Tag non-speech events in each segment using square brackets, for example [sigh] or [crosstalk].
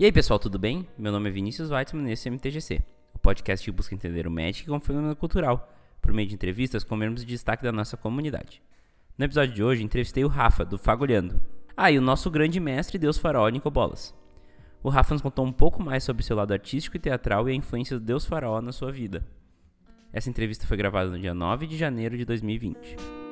E aí pessoal, tudo bem? Meu nome é Vinícius Weitzman e esse é o MTGC, o podcast que busca entender o Magic como fenômeno cultural, por meio de entrevistas com membros de destaque da nossa comunidade. No episódio de hoje, entrevistei o Rafa, do Fagulhando. Ah, e o nosso grande mestre Deus Faraó, Nico Bolas. O Rafa nos contou um pouco mais sobre seu lado artístico e teatral e a influência do Deus Faraó na sua vida. Essa entrevista foi gravada no dia 9 de janeiro de 2020.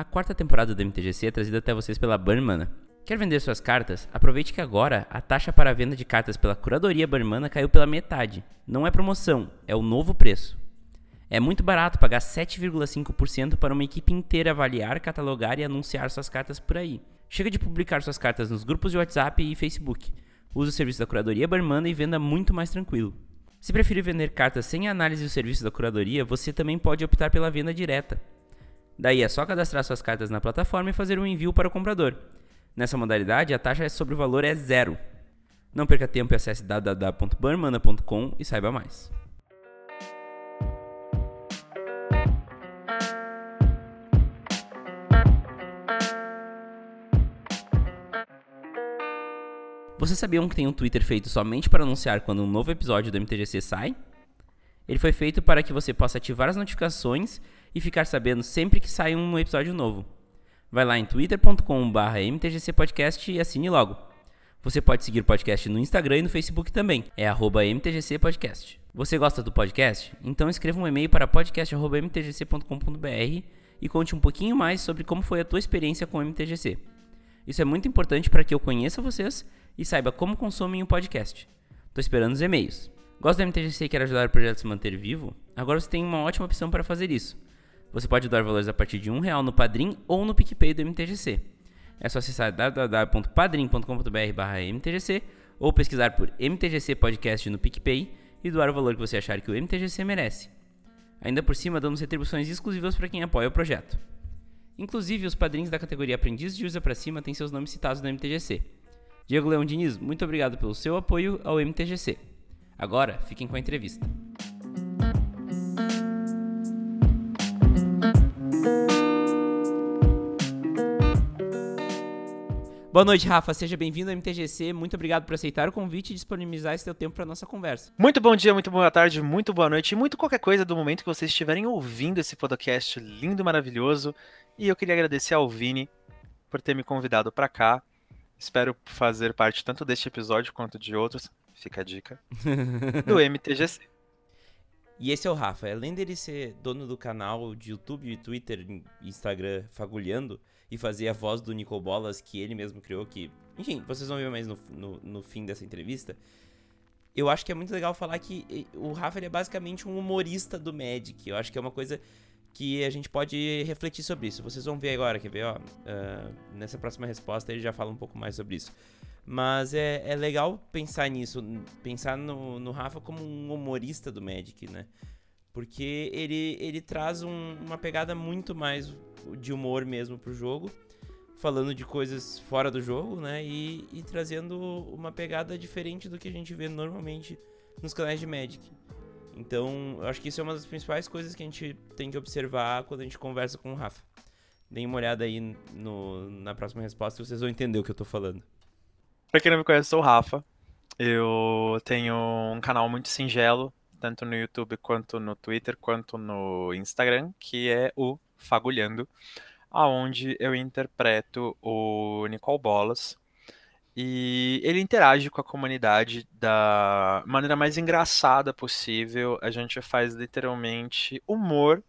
A quarta temporada do MTGC é trazida até vocês pela Burmana. Quer vender suas cartas? Aproveite que agora a taxa para a venda de cartas pela curadoria Burmana caiu pela metade. Não é promoção, é o novo preço. É muito barato pagar 7,5% para uma equipe inteira avaliar, catalogar e anunciar suas cartas por aí. Chega de publicar suas cartas nos grupos de WhatsApp e Facebook. Use o serviço da curadoria Burmana e venda muito mais tranquilo. Se preferir vender cartas sem análise do serviço da curadoria, você também pode optar pela venda direta. Daí é só cadastrar suas cartas na plataforma e fazer um envio para o comprador. Nessa modalidade, a taxa sobre o valor é zero. Não perca tempo e acesse www.burmana.com e saiba mais. Vocês sabiam que tem um Twitter feito somente para anunciar quando um novo episódio do MTGC sai? Ele foi feito para que você possa ativar as notificações e ficar sabendo sempre que sai um episódio novo. Vai lá em twitter.com.br mtgcpodcast e assine logo. Você pode seguir o podcast no Instagram e no Facebook também, é mtgcpodcast. Você gosta do podcast? Então escreva um e-mail para podcast.mtgc.com.br e conte um pouquinho mais sobre como foi a tua experiência com o MTGC. Isso é muito importante para que eu conheça vocês e saiba como consomem o podcast. Estou esperando os e-mails. Gosta do MTGC e quer ajudar o projeto a se manter vivo? Agora você tem uma ótima opção para fazer isso você pode doar valores a partir de um real no Padrim ou no PicPay do MTGC. É só acessar www.padrim.com.br/mtgc ou pesquisar por MTGC Podcast no PicPay e doar o valor que você achar que o MTGC merece. Ainda por cima, damos retribuições exclusivas para quem apoia o projeto. Inclusive, os padrinhos da categoria Aprendiz de Usa para Cima têm seus nomes citados no MTGC. Diego Leão Diniz, muito obrigado pelo seu apoio ao MTGC. Agora, fiquem com a entrevista. Boa noite, Rafa. Seja bem-vindo ao MTGC. Muito obrigado por aceitar o convite e disponibilizar esse teu tempo para nossa conversa. Muito bom dia, muito boa tarde, muito boa noite e muito qualquer coisa do momento que vocês estiverem ouvindo esse podcast lindo e maravilhoso. E eu queria agradecer ao Vini por ter me convidado para cá. Espero fazer parte tanto deste episódio quanto de outros. Fica a dica. [laughs] do MTGC. E esse é o Rafa. Além dele ser dono do canal de YouTube, Twitter Instagram Fagulhando, e fazer a voz do Nico Bolas, que ele mesmo criou, que, enfim, vocês vão ver mais no, no, no, fim dessa entrevista. Eu acho que é muito legal falar que o Rafa é basicamente um humorista do Magic. Eu acho que é uma coisa que a gente pode refletir sobre isso. Vocês vão ver agora, quer ver? Ó, uh, nessa próxima resposta ele já fala um pouco mais sobre isso. Mas é, é legal pensar nisso, pensar no, no Rafa como um humorista do Magic, né? Porque ele, ele traz um, uma pegada muito mais de humor mesmo pro jogo, falando de coisas fora do jogo, né? E, e trazendo uma pegada diferente do que a gente vê normalmente nos canais de Magic. Então, eu acho que isso é uma das principais coisas que a gente tem que observar quando a gente conversa com o Rafa. Deem uma olhada aí no, na próxima resposta e vocês vão entender o que eu tô falando. Pra quem não me conhece, sou o Rafa. Eu tenho um canal muito singelo, tanto no YouTube quanto no Twitter, quanto no Instagram, que é o Fagulhando, aonde eu interpreto o Nicole Bolas. E ele interage com a comunidade da maneira mais engraçada possível. A gente faz literalmente humor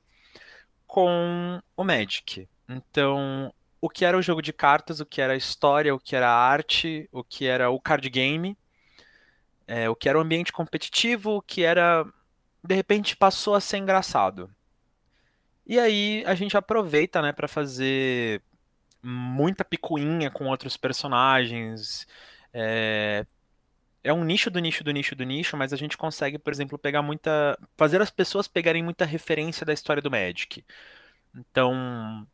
com o Magic. Então, o que era o jogo de cartas, o que era a história, o que era a arte, o que era o card game, é, o que era o ambiente competitivo, o que era. De repente passou a ser engraçado. E aí a gente aproveita, né, para fazer muita picuinha com outros personagens. É... é um nicho do nicho do nicho do nicho, mas a gente consegue, por exemplo, pegar muita. fazer as pessoas pegarem muita referência da história do Magic. Então,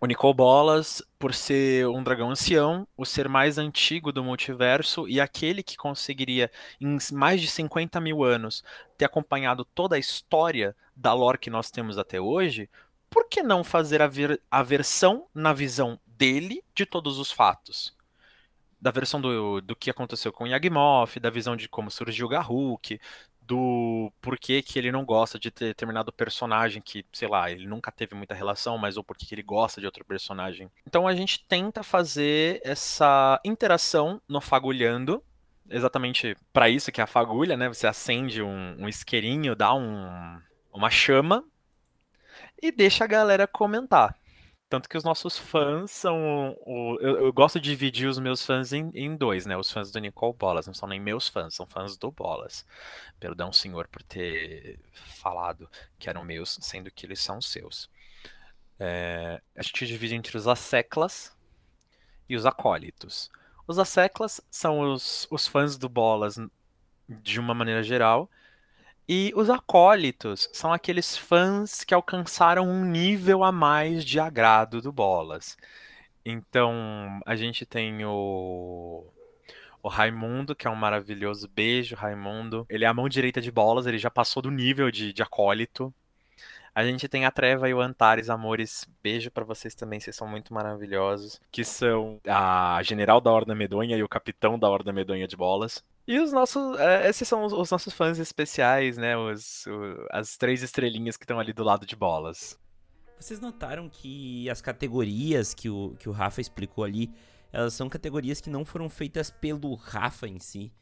o Nicol Bolas, por ser um dragão ancião, o ser mais antigo do multiverso e aquele que conseguiria, em mais de 50 mil anos, ter acompanhado toda a história da lore que nós temos até hoje, por que não fazer a, ver a versão na visão dele de todos os fatos? Da versão do, do que aconteceu com Yagmoth, da visão de como surgiu Garruk, do porquê que ele não gosta de ter determinado personagem que, sei lá, ele nunca teve muita relação, mas ou porque ele gosta de outro personagem. Então a gente tenta fazer essa interação no Fagulhando, exatamente para isso que é a fagulha, né? Você acende um, um isqueirinho, dá um, uma chama e deixa a galera comentar. Tanto que os nossos fãs são. O, eu, eu, gosto de dividir os meus fãs em, em, dois, né? Os fãs do Nicole Bolas. Não são nem meus fãs, são fãs do Bolas. Perdão, senhor, por ter falado que eram meus, sendo que eles são seus. É, a gente divide entre os asseclas e os acólitos. Os asseclas são os, os fãs do Bolas de uma maneira geral. E os acólitos são aqueles fãs que alcançaram um nível a mais de agrado do Bolas. Então, a gente tem o, o Raimundo, que é um maravilhoso beijo, Raimundo. Ele é a mão direita de Bolas, ele já passou do nível de, de acólito. A gente tem a Treva e o Antares, amores. Beijo para vocês também, vocês são muito maravilhosos. Que são a General da Horda Medonha e o Capitão da Horda Medonha de Bolas. E os nossos. É, esses são os, os nossos fãs especiais, né? Os, o, as três estrelinhas que estão ali do lado de bolas. Vocês notaram que as categorias que o, que o Rafa explicou ali, elas são categorias que não foram feitas pelo Rafa em si.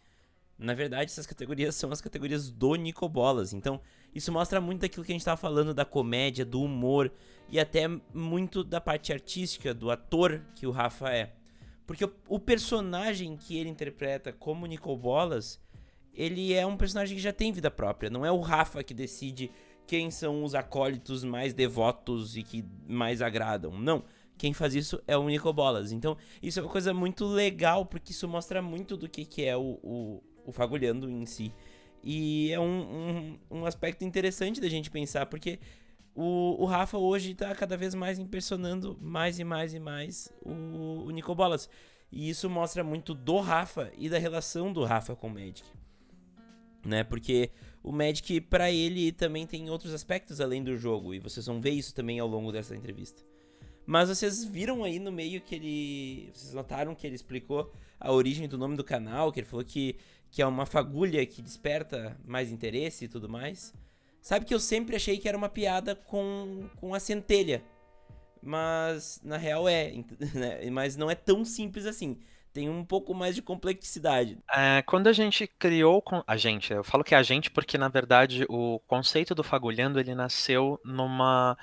Na verdade, essas categorias são as categorias do Nico Bolas. Então, isso mostra muito daquilo que a gente estava falando da comédia, do humor e até muito da parte artística, do ator que o Rafa é. Porque o, o personagem que ele interpreta como Nicol Bolas, ele é um personagem que já tem vida própria. Não é o Rafa que decide quem são os acólitos mais devotos e que mais agradam. Não. Quem faz isso é o Nicol Bolas. Então, isso é uma coisa muito legal, porque isso mostra muito do que, que é o, o, o Fagulhando em si. E é um, um, um aspecto interessante da gente pensar, porque o, o Rafa hoje tá cada vez mais impressionando mais e mais e mais o, o Nico Bolas. E isso mostra muito do Rafa e da relação do Rafa com o Magic. Né? Porque o Magic, para ele, também tem outros aspectos além do jogo. E vocês vão ver isso também ao longo dessa entrevista. Mas vocês viram aí no meio que ele. Vocês notaram que ele explicou a origem do nome do canal, que ele falou que, que é uma fagulha que desperta mais interesse e tudo mais. Sabe que eu sempre achei que era uma piada com, com a centelha. Mas na real é, [laughs] né? mas não é tão simples assim. Tem um pouco mais de complexidade. É, quando a gente criou a gente, eu falo que é a gente porque na verdade o conceito do fagulhando ele nasceu numa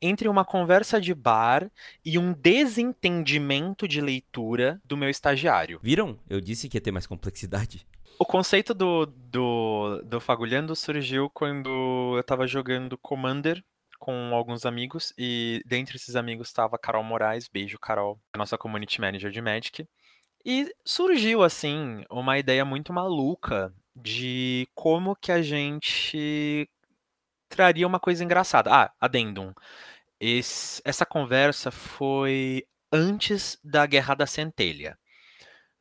entre uma conversa de bar e um desentendimento de leitura do meu estagiário. Viram? Eu disse que ia ter mais complexidade. O conceito do, do, do Fagulhando surgiu quando eu tava jogando Commander com alguns amigos e dentre esses amigos estava Carol Moraes, beijo Carol, nossa community manager de Magic. E surgiu assim uma ideia muito maluca de como que a gente traria uma coisa engraçada. Ah, adendum. Esse, essa conversa foi antes da Guerra da Centelha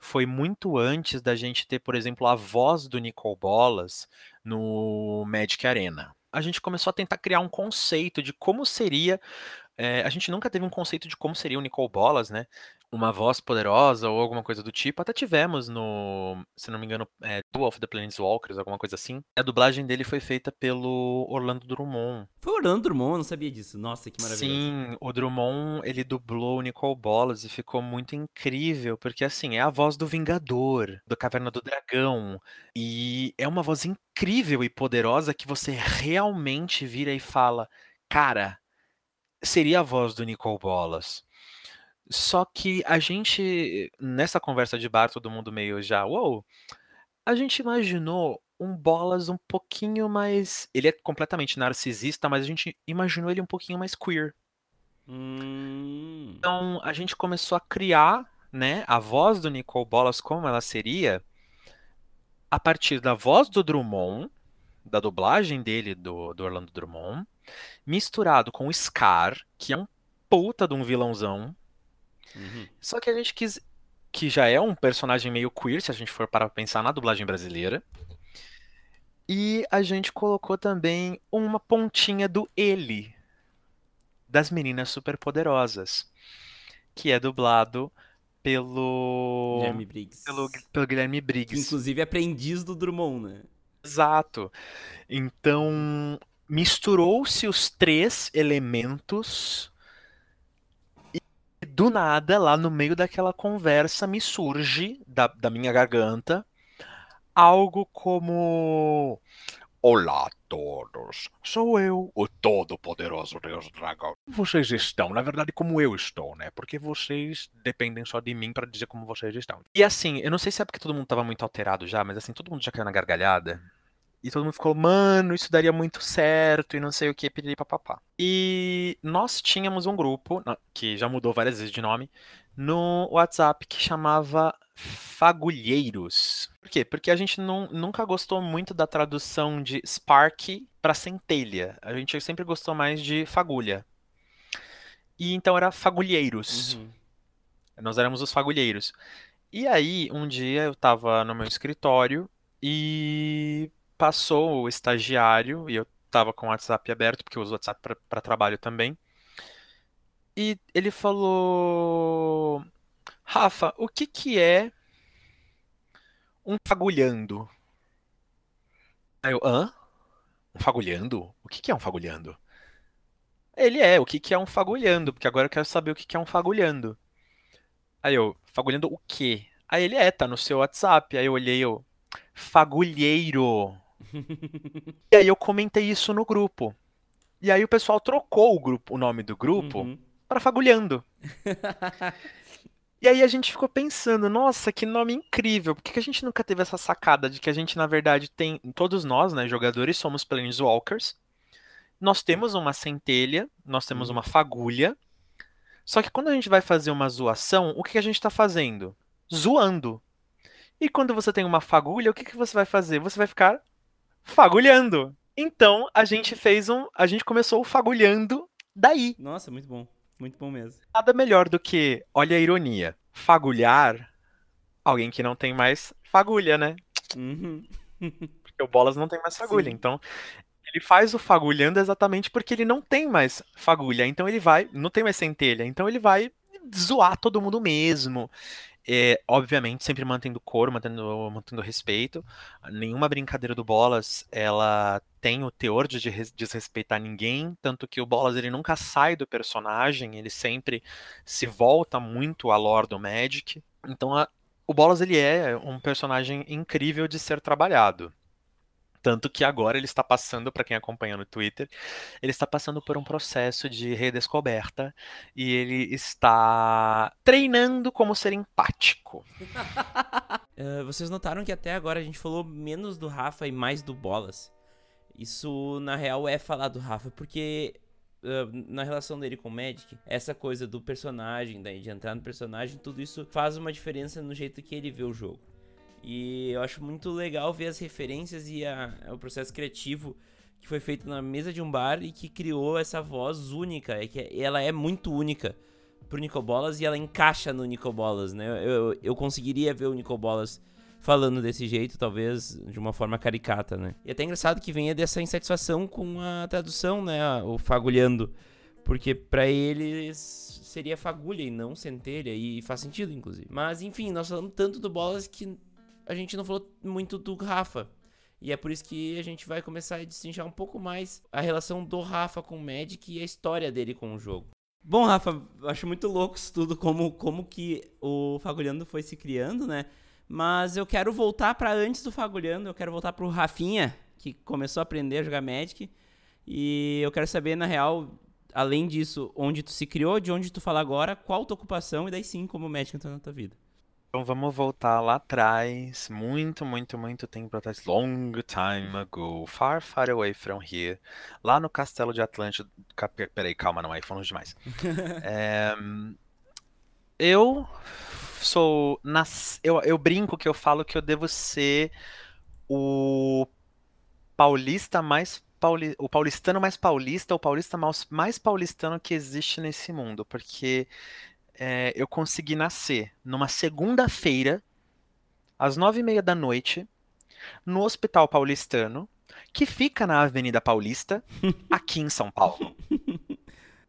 foi muito antes da gente ter, por exemplo, a voz do Nicol Bolas no Magic Arena. A gente começou a tentar criar um conceito de como seria. É, a gente nunca teve um conceito de como seria o Nicol Bolas, né? Uma voz poderosa ou alguma coisa do tipo. Até tivemos no, se não me engano, é, Duel of the Planeswalkers, alguma coisa assim. A dublagem dele foi feita pelo Orlando Drummond. Foi o Orlando Drummond? Eu não sabia disso. Nossa, que maravilha. Sim, o Drummond, ele dublou o Nicole Bolas e ficou muito incrível, porque assim, é a voz do Vingador, do Caverna do Dragão. E é uma voz incrível e poderosa que você realmente vira e fala, cara, seria a voz do Nicole Bolas. Só que a gente, nessa conversa de bar, todo mundo meio já, uou, a gente imaginou um Bolas um pouquinho mais. Ele é completamente narcisista, mas a gente imaginou ele um pouquinho mais queer. Hum. Então a gente começou a criar, né, a voz do Nicole Bolas como ela seria a partir da voz do Drummond, da dublagem dele do, do Orlando Drummond, misturado com o Scar, que é um puta de um vilãozão. Uhum. Só que a gente quis. Que já é um personagem meio queer, se a gente for para pensar na dublagem brasileira. E a gente colocou também uma pontinha do ele, das meninas superpoderosas, que é dublado pelo Guilherme Briggs. pelo, pelo Guilherme Que, Briggs. inclusive, é aprendiz do Drummond, né? Exato. Então, misturou-se os três elementos do nada, lá no meio daquela conversa, me surge da, da minha garganta algo como Olá a todos, sou eu, o todo-poderoso Deus Dragão. Vocês estão? Na verdade, como eu estou, né? Porque vocês dependem só de mim pra dizer como vocês estão. E assim, eu não sei se é porque todo mundo tava muito alterado já, mas assim, todo mundo já caiu na gargalhada. E todo mundo ficou, mano, isso daria muito certo e não sei o que, piriri papapá. E nós tínhamos um grupo, que já mudou várias vezes de nome, no WhatsApp que chamava Fagulheiros. Por quê? Porque a gente não- nunca gostou muito da tradução de Spark pra centelha. A gente sempre gostou mais de fagulha. E então era Fagulheiros. Uhum. Nós éramos os fagulheiros. E aí, um dia eu tava no meu escritório e passou o estagiário, e eu tava com o WhatsApp aberto, porque eu uso o WhatsApp pra trabalho também. E ele falou: Rafa, o que que é um fagulhando? Aí eu, hã? Um fagulhando? O que que é um fagulhando? Ele é, o que que é um fagulhando? Porque agora eu quero saber o que que é um fagulhando. Aí eu, fagulhando o quê? Aí ele é, tá no seu WhatsApp. Aí eu olhei, eu, fagulheiro. E aí eu comentei isso no grupo. E aí o pessoal trocou o grupo, o nome do grupo Uhum. pra fagulhando. [laughs] E aí a gente ficou pensando, nossa, que nome incrível. Por que que a gente nunca teve essa sacada de que a gente, na verdade, tem. Todos nós, né, jogadores, somos Planeswalkers. Nós temos uma centelha, nós temos Hum. uma fagulha. Só que quando a gente vai fazer uma zoação, o que que a gente tá fazendo? Zoando. E quando você tem uma fagulha, o que que você vai fazer? Você vai ficar fagulhando. Então a gente fez um. A gente começou o fagulhando daí. Nossa, muito bom. Muito bom mesmo. Nada melhor do que, olha a ironia, fagulhar alguém que não tem mais fagulha, né? Uhum. [laughs] Porque o Bolas não tem mais fagulha. Sim. Então, ele faz o fagulhando exatamente porque ele não tem mais fagulha. Então, ele vai, não tem mais centelha. Então, ele vai zoar todo mundo mesmo. É, obviamente, sempre mantendo coro, mantendo, mantendo respeito. Nenhuma brincadeira do Bolas, ela tem o teor de des- desrespeitar ninguém, tanto que o Bolas ele nunca sai do personagem, ele sempre se volta muito à lore do Magic. Então, a- o Bolas ele é um personagem incrível de ser trabalhado. Tanto que agora ele está passando, para quem acompanha no Twitter, ele está passando por um processo de redescoberta e ele está treinando como ser empático. Ah, [laughs] vocês notaram que até agora a gente falou menos do Rafa e mais do Bolas. Isso, na real, é falar do Rafa, porque ah, na relação dele com o Magic, essa coisa do personagem, de entrar no personagem, tudo isso faz uma diferença no jeito que ele vê o jogo. E eu acho muito legal ver as referências e a- o processo criativo que foi feito na mesa de um bar e que criou essa voz única. É que ela é muito única pro Nicobolas e ela encaixa no Nicobolas, né? Eu, eu, eu conseguiria ver o Nicobolas falando desse jeito, talvez de uma forma caricata, né? E até engraçado que venha dessa insatisfação com a tradução, né? O fagulhando. Porque pra eles seria fagulha e não centelha, e faz sentido, inclusive. Mas enfim, nós falamos tanto do Bolas que a gente não falou muito do Rafa. E é por isso que a gente vai começar a destrinchar um pouco mais a relação do Rafa com o Magic e a história dele com o jogo. Bom, Rafa, acho muito louco isso tudo, como, como que o Fagulhando foi se criando, né? Mas eu quero voltar pra antes do Fagulhando, eu quero voltar pro Rafinha, que começou a aprender a jogar Magic. E eu quero saber, na real, além disso, onde tu se criou, de onde tu fala agora, qual tua ocupação, e daí sim como o Magic entrou na tua vida. Então vamos voltar lá atrás, muito, muito, muito tempo atrás, long time ago, far, far away from here, lá no castelo de Atlântida. Peraí, calma, não, aí falamos demais. É, [laughs] eu sou. Nas, eu, eu brinco que eu falo que eu devo ser o paulista mais pauli o paulistano mais paulista, o paulista mais, mais paulistano que existe nesse mundo, porque é, eu consegui nascer numa segunda-feira, às nove e meia da noite, no Hospital Paulistano, que fica na Avenida Paulista, [laughs] aqui em São Paulo.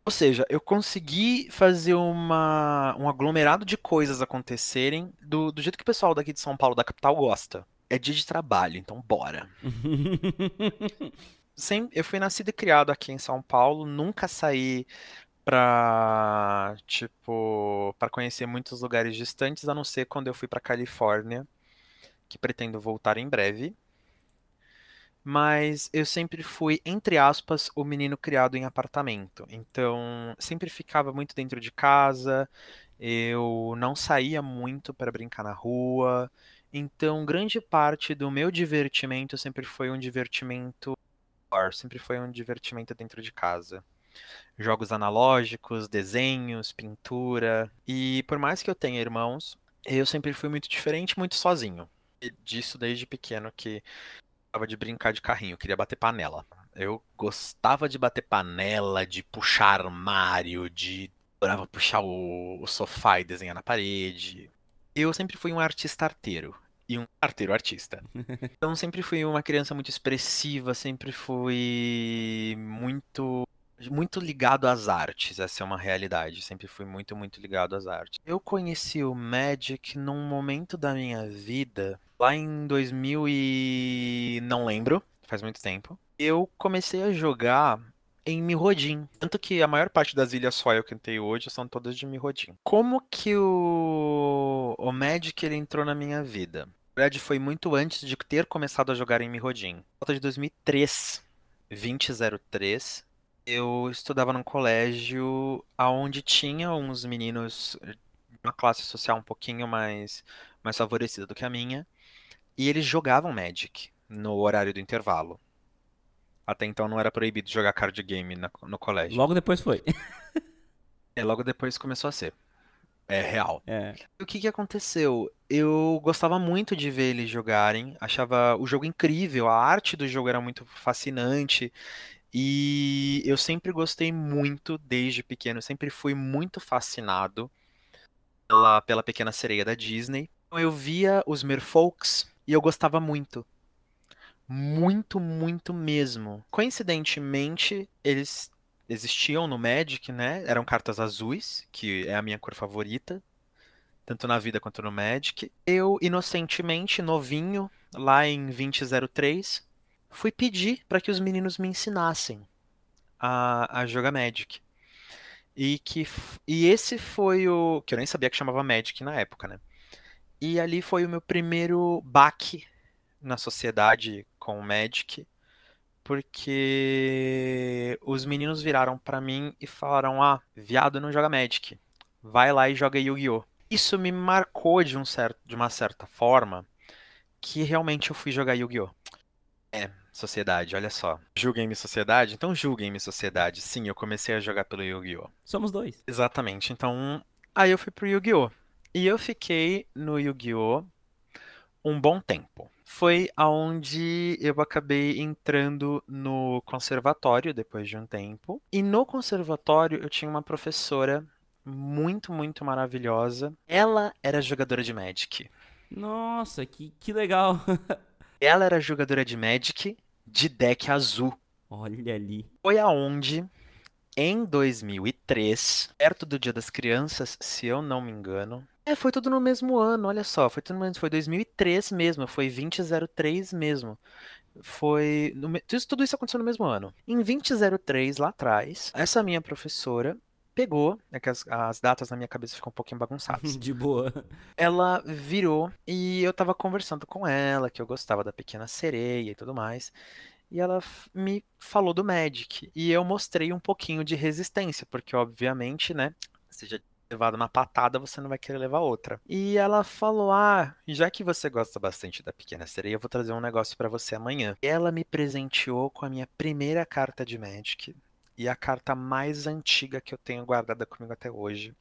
Ou seja, eu consegui fazer uma, um aglomerado de coisas acontecerem do, do jeito que o pessoal daqui de São Paulo, da capital, gosta. É dia de trabalho, então bora. [laughs] Sem, eu fui nascido e criado aqui em São Paulo, nunca saí pra, tipo, para conhecer muitos lugares distantes, a não ser quando eu fui pra Califórnia, que pretendo voltar em breve mas eu sempre fui, entre aspas, o menino criado em apartamento. Então, sempre ficava muito dentro de casa, eu não saía muito para brincar na rua. Então, grande parte do meu divertimento sempre foi um divertimento sempre foi um divertimento dentro de casa. Jogos analógicos, desenhos, pintura. E por mais que eu tenha irmãos, eu sempre fui muito diferente, muito sozinho. E disso desde pequeno que gostava de brincar de carrinho, queria bater panela. Eu gostava de bater panela, de puxar armário, de. Adorava puxar o, o sofá e desenhar na parede. Eu sempre fui um artista arteiro. E um arteiro artista. [laughs] Então sempre fui uma criança muito expressiva, sempre fui muito muito ligado às artes, essa é uma realidade. Sempre fui muito, muito ligado às artes. Eu conheci o Magic num momento da minha vida, lá em 2000 e não lembro, faz muito tempo. Eu comecei a jogar em Mirrodin. Tanto que a maior parte das ilhas que eu tenho hoje são todas de Mirrodin. Como que o, o Magic ele entrou na minha vida? Na verdade, foi muito antes de ter começado a jogar em Mirrodin. Volta de 2003, 2003 eu estudava num colégio onde tinha uns meninos de uma classe social um pouquinho mais, mais favorecida do que a minha, e eles jogavam Magic no horário do intervalo. Até então não era proibido jogar card game na, no colégio. Logo depois foi. é, logo depois começou a ser. É real. É. O que, que aconteceu? Eu gostava muito de ver eles jogarem, achava o jogo incrível, a arte do jogo era muito fascinante. E eu sempre gostei muito, desde pequeno, sempre fui muito fascinado pela, pela Pequena Sereia da Disney. Então, eu via os Merfolks e eu gostava muito. Muito, muito mesmo. Coincidentemente, eles existiam no Magic, né? Eram cartas azuis, que é a minha cor favorita, tanto na vida quanto no Magic. Eu, inocentemente, novinho, lá em 2003, fui pedir para que os meninos me ensinassem a, a jogar Magic. E, que, e esse foi o. que eu nem sabia que chamava Magic na época, né? E ali foi o meu primeiro baque na sociedade com o Magic, porque os meninos viraram para mim e falaram: Ah, viado não joga Magic, vai lá e joga Yu-Gi-Oh! Isso me marcou de, um certo, de uma certa forma que realmente eu fui jogar Yu-Gi-Oh! É, sociedade, olha só. Julguem-me sociedade? Então julguem-me sociedade. Sim, eu comecei a jogar pelo Yu-Gi-Oh! Somos dois. Exatamente. Então, aí eu fui pro Yu-Gi-Oh! E eu fiquei no Yu-Gi-Oh! um bom tempo. Foi aonde eu acabei entrando no conservatório depois de um tempo. E no conservatório eu tinha uma professora muito, muito maravilhosa. Ela era jogadora de Magic. Nossa, que, que legal! [laughs] Ela era jogadora de Magic de deck azul. Olha ali. Foi aonde, em 2003, perto do Dia das Crianças, se eu não me engano. É, foi tudo no mesmo ano, olha só. Foi tudo no mesmo, foi 2003 mesmo, foi 2003 mesmo. Foi. No, tudo isso aconteceu no mesmo ano. Em 2003, lá atrás, essa minha professora pegou, é que as, as, datas na minha cabeça ficam um pouquinho bagunçadas. [laughs] De boa. Ela virou e eu tava conversando com ela, que eu gostava da Pequena Sereia e tudo mais. E ela me falou do Magic. E eu mostrei um pouquinho de resistência, porque obviamente, né, já levado uma patada, você não vai querer levar outra. E ela falou: Ah, já que você gosta bastante da Pequena Sereia, eu vou trazer um negócio para você amanhã. E ela me presenteou com a minha primeira carta de Magic, e a carta mais antiga que eu tenho guardada comigo até hoje.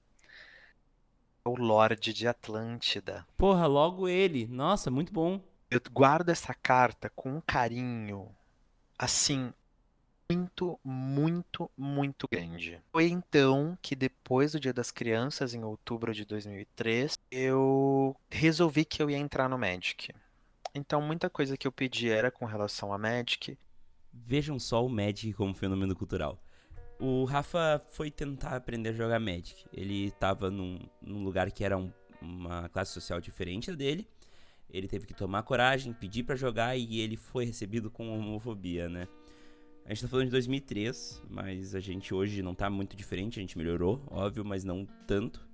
É o Lorde de Atlântida. Porra, logo ele. Nossa, muito bom. Eu guardo essa carta com um carinho, assim, muito, muito, muito grande. Foi então que depois do Dia das Crianças, em outubro de 2003, eu resolvi que eu ia entrar no Magic. Então muita coisa que eu pedi era com relação a Magic. Vejam só o Magic como fenômeno cultural. O Rafa foi tentar aprender a jogar Magic. Ele estava num, num, lugar que era um, uma classe social diferente dele. Ele teve que tomar coragem, pedir para jogar e ele foi recebido com homofobia, né? A gente tá falando de 2003, mas a gente hoje não tá muito diferente, a gente melhorou, óbvio, mas não tanto.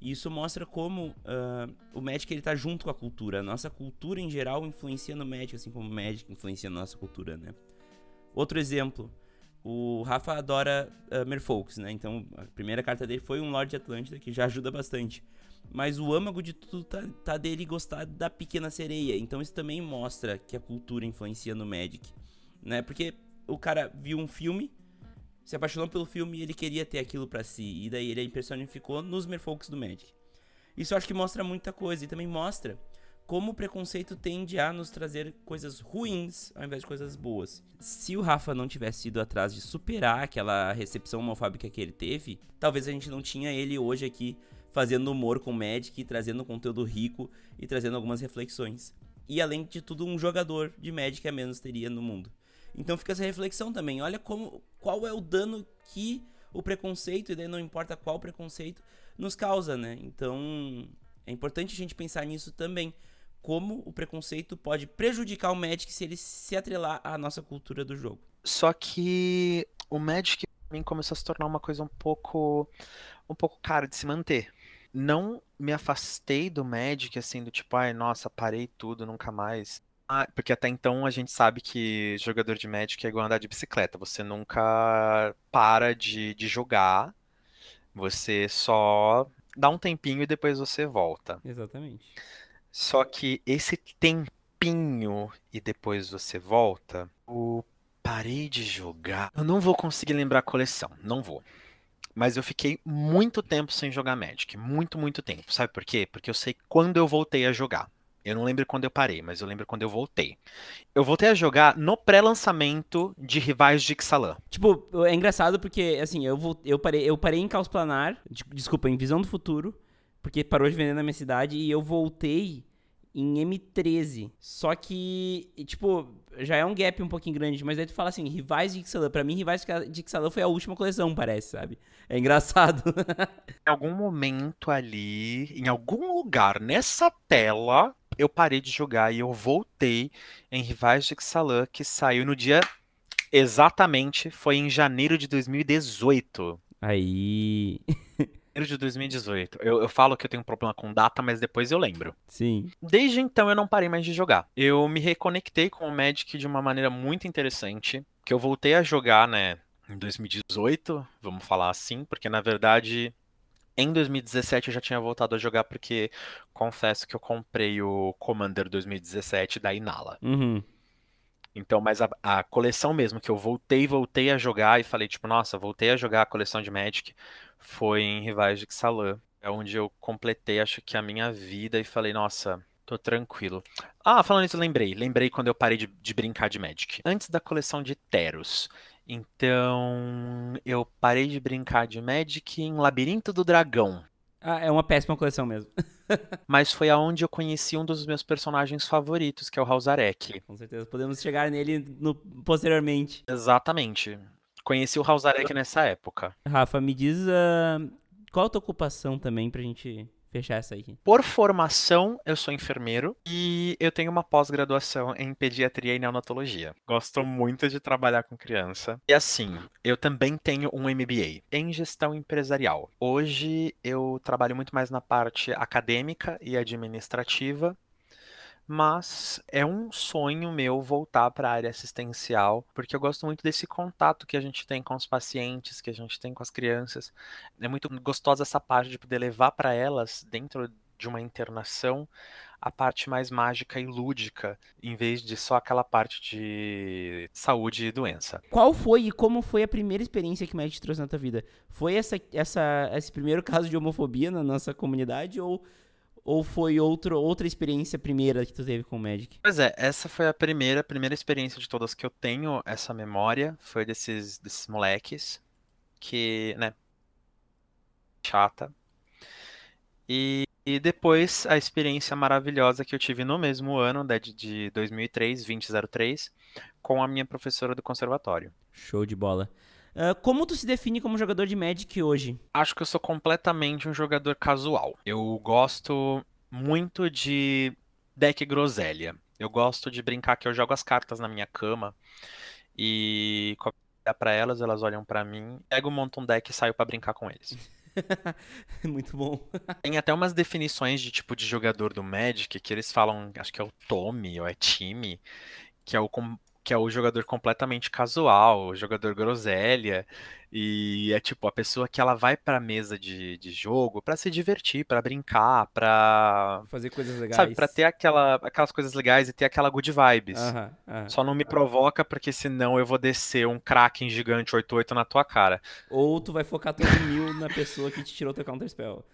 E isso mostra como uh, o Magic ele tá junto com a cultura. A nossa cultura em geral influencia no Magic, assim como o Magic influencia na nossa cultura, né? Outro exemplo, o Rafa adora uh, Merfolks, né? Então a primeira carta dele foi um Lord Atlântida, que já ajuda bastante. Mas o âmago de tudo tá, tá dele gostar da pequena sereia. Então isso também mostra que a cultura influencia no Magic, né? Porque o cara viu um filme, se apaixonou pelo filme e ele queria ter aquilo para si. E daí ele personificou nos Merfolks do Magic. Isso eu acho que mostra muita coisa e também mostra como o preconceito tende a nos trazer coisas ruins ao invés de coisas boas. Se o Rafa não tivesse ido atrás de superar aquela recepção homofóbica que ele teve, talvez a gente não tinha ele hoje aqui fazendo humor com Magic, trazendo conteúdo rico e trazendo algumas reflexões. E além de tudo, um jogador de Magic a menos teria no mundo. Então fica essa reflexão também. Olha como qual é o dano que o preconceito, e daí não importa qual preconceito, nos causa, né? Então é importante a gente pensar nisso também. Como o preconceito pode prejudicar o Magic se ele se atrelar à nossa cultura do jogo. Só que o Magic mim começou a se tornar uma coisa um pouco um pouco cara de se manter. Não me afastei do Magic assim do tipo, ai, nossa, parei tudo, nunca mais. Ah, porque até então a gente sabe que jogador de Magic é igual andar de bicicleta. Você nunca para de, de jogar. Você só dá um tempinho e depois você volta. Exatamente. Só que esse tempinho e depois você volta, o parei de jogar. Eu não vou conseguir lembrar a coleção, não vou. Mas eu fiquei muito tempo sem jogar Magic, muito, muito tempo. Sabe por quê? Porque eu sei quando eu voltei a jogar. Eu não lembro quando eu parei, mas eu lembro quando eu voltei. Eu voltei a jogar no pré-lançamento de Rivais de Ixalan. Tipo, é engraçado porque, assim, eu, eu, parei, eu parei em Caos Planar, desculpa, em Visão do Futuro, porque parou de vender na minha cidade, e eu voltei em M13. Só que, tipo, já é um gap um pouquinho grande, mas aí tu fala assim, Rivais de Ixalan. Pra mim, Rivais de Ixalan foi a última coleção, parece, sabe? É engraçado. [laughs] em algum momento ali, em algum lugar nessa tela, eu parei de jogar e eu voltei em Rivais de Ixalan, que saiu no dia exatamente, foi em janeiro de 2018. Aí. [laughs] de 2018. Eu, eu falo que eu tenho um problema com data, mas depois eu lembro. Sim. Desde então eu não parei mais de jogar. Eu me reconectei com o Magic de uma maneira muito interessante, que eu voltei a jogar, né, em 2018, vamos falar assim, porque na verdade em 2017 eu já tinha voltado a jogar porque confesso que eu comprei o Commander 2017 da Inala. Uhum. Então, mas a, a, coleção mesmo, que eu voltei, voltei a jogar e falei, tipo, nossa, voltei a jogar a coleção de Magic, foi em Rivais de Xalã. É onde eu completei, acho que a minha vida e falei, nossa, tô tranquilo. Ah, falando isso, lembrei. Lembrei quando eu parei de, de brincar de Magic. Antes da coleção de Teros. Então, eu parei de brincar de Magic em Labirinto do Dragão. Ah, é uma péssima coleção mesmo. [laughs] Mas foi aonde eu conheci um dos meus personagens favoritos, que é o Hausarek. Com certeza, podemos chegar nele no, posteriormente. Exatamente. Conheci o Hausarek nessa época. Rafa, me diz uh, qual a tua ocupação também pra gente fechar essa aí. Por formação, eu sou enfermeiro e eu tenho uma pós-graduação em pediatria e neonatologia. Gosto muito de trabalhar com criança. E assim, eu também tenho um MBA em gestão empresarial. Hoje eu trabalho muito mais na parte acadêmica e administrativa mas é um sonho meu voltar para a área assistencial, porque eu gosto muito desse contato que a gente tem com os pacientes, que a gente tem com as crianças. É muito gostosa essa parte de poder levar para elas, dentro de uma internação, a parte mais mágica e lúdica, em vez de só aquela parte de saúde e doença. Qual foi e como foi a primeira experiência que o médico trouxe na tua vida? Foi essa, essa, esse primeiro caso de homofobia na nossa comunidade ou Ou foi outro, outra experiência primeira que tu teve com o Magic? Pois é, essa foi a primeira, primeira experiência de todas que eu tenho essa memória. Foi desses, desses moleques que, né, chata. E, e depois a experiência maravilhosa que eu tive no mesmo ano, né, de, de 2003, 2003, com a minha professora do conservatório. Show de bola. Uh, como tu se define como jogador de Magic hoje? Acho que eu sou completamente um jogador casual. Eu gosto muito de deck groselha. Eu gosto de brincar que eu jogo as cartas na minha cama e para elas, elas olham para mim, pego, monto um deck e saio para brincar com eles. [laughs] Muito bom. [laughs] Tem até umas definições de tipo de jogador do Magic que eles falam, acho que é o Tommy ou é time, que é o que é o jogador completamente casual, o jogador groselha, e é tipo a pessoa que ela vai pra mesa de, de jogo para se divertir, para brincar, pra. Fazer coisas legais. Sabe, pra ter aquela, aquelas coisas legais e ter aquela good vibes. Só não me provoca, porque senão eu vou descer um Kraken gigante 8-8 na tua cara. Ou tu vai focar todo mil na pessoa que te tirou teu counter spell.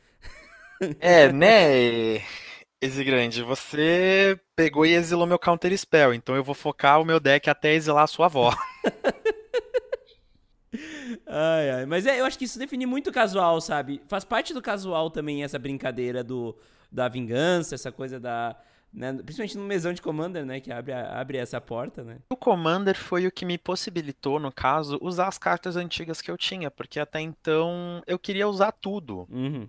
É, né? [laughs] Esse grande, você pegou e exilou meu Counter Spell, então eu vou focar o meu deck até exilar a sua avó. [laughs] ai, ai. Mas é, eu acho que isso define muito casual, sabe? Faz parte do casual também essa brincadeira do, da vingança, essa coisa da. Né? Principalmente no mesão de Commander, né? Que abre, abre essa porta, né? O Commander foi o que me possibilitou, no caso, usar as cartas antigas que eu tinha, porque até então eu queria usar tudo. Uhum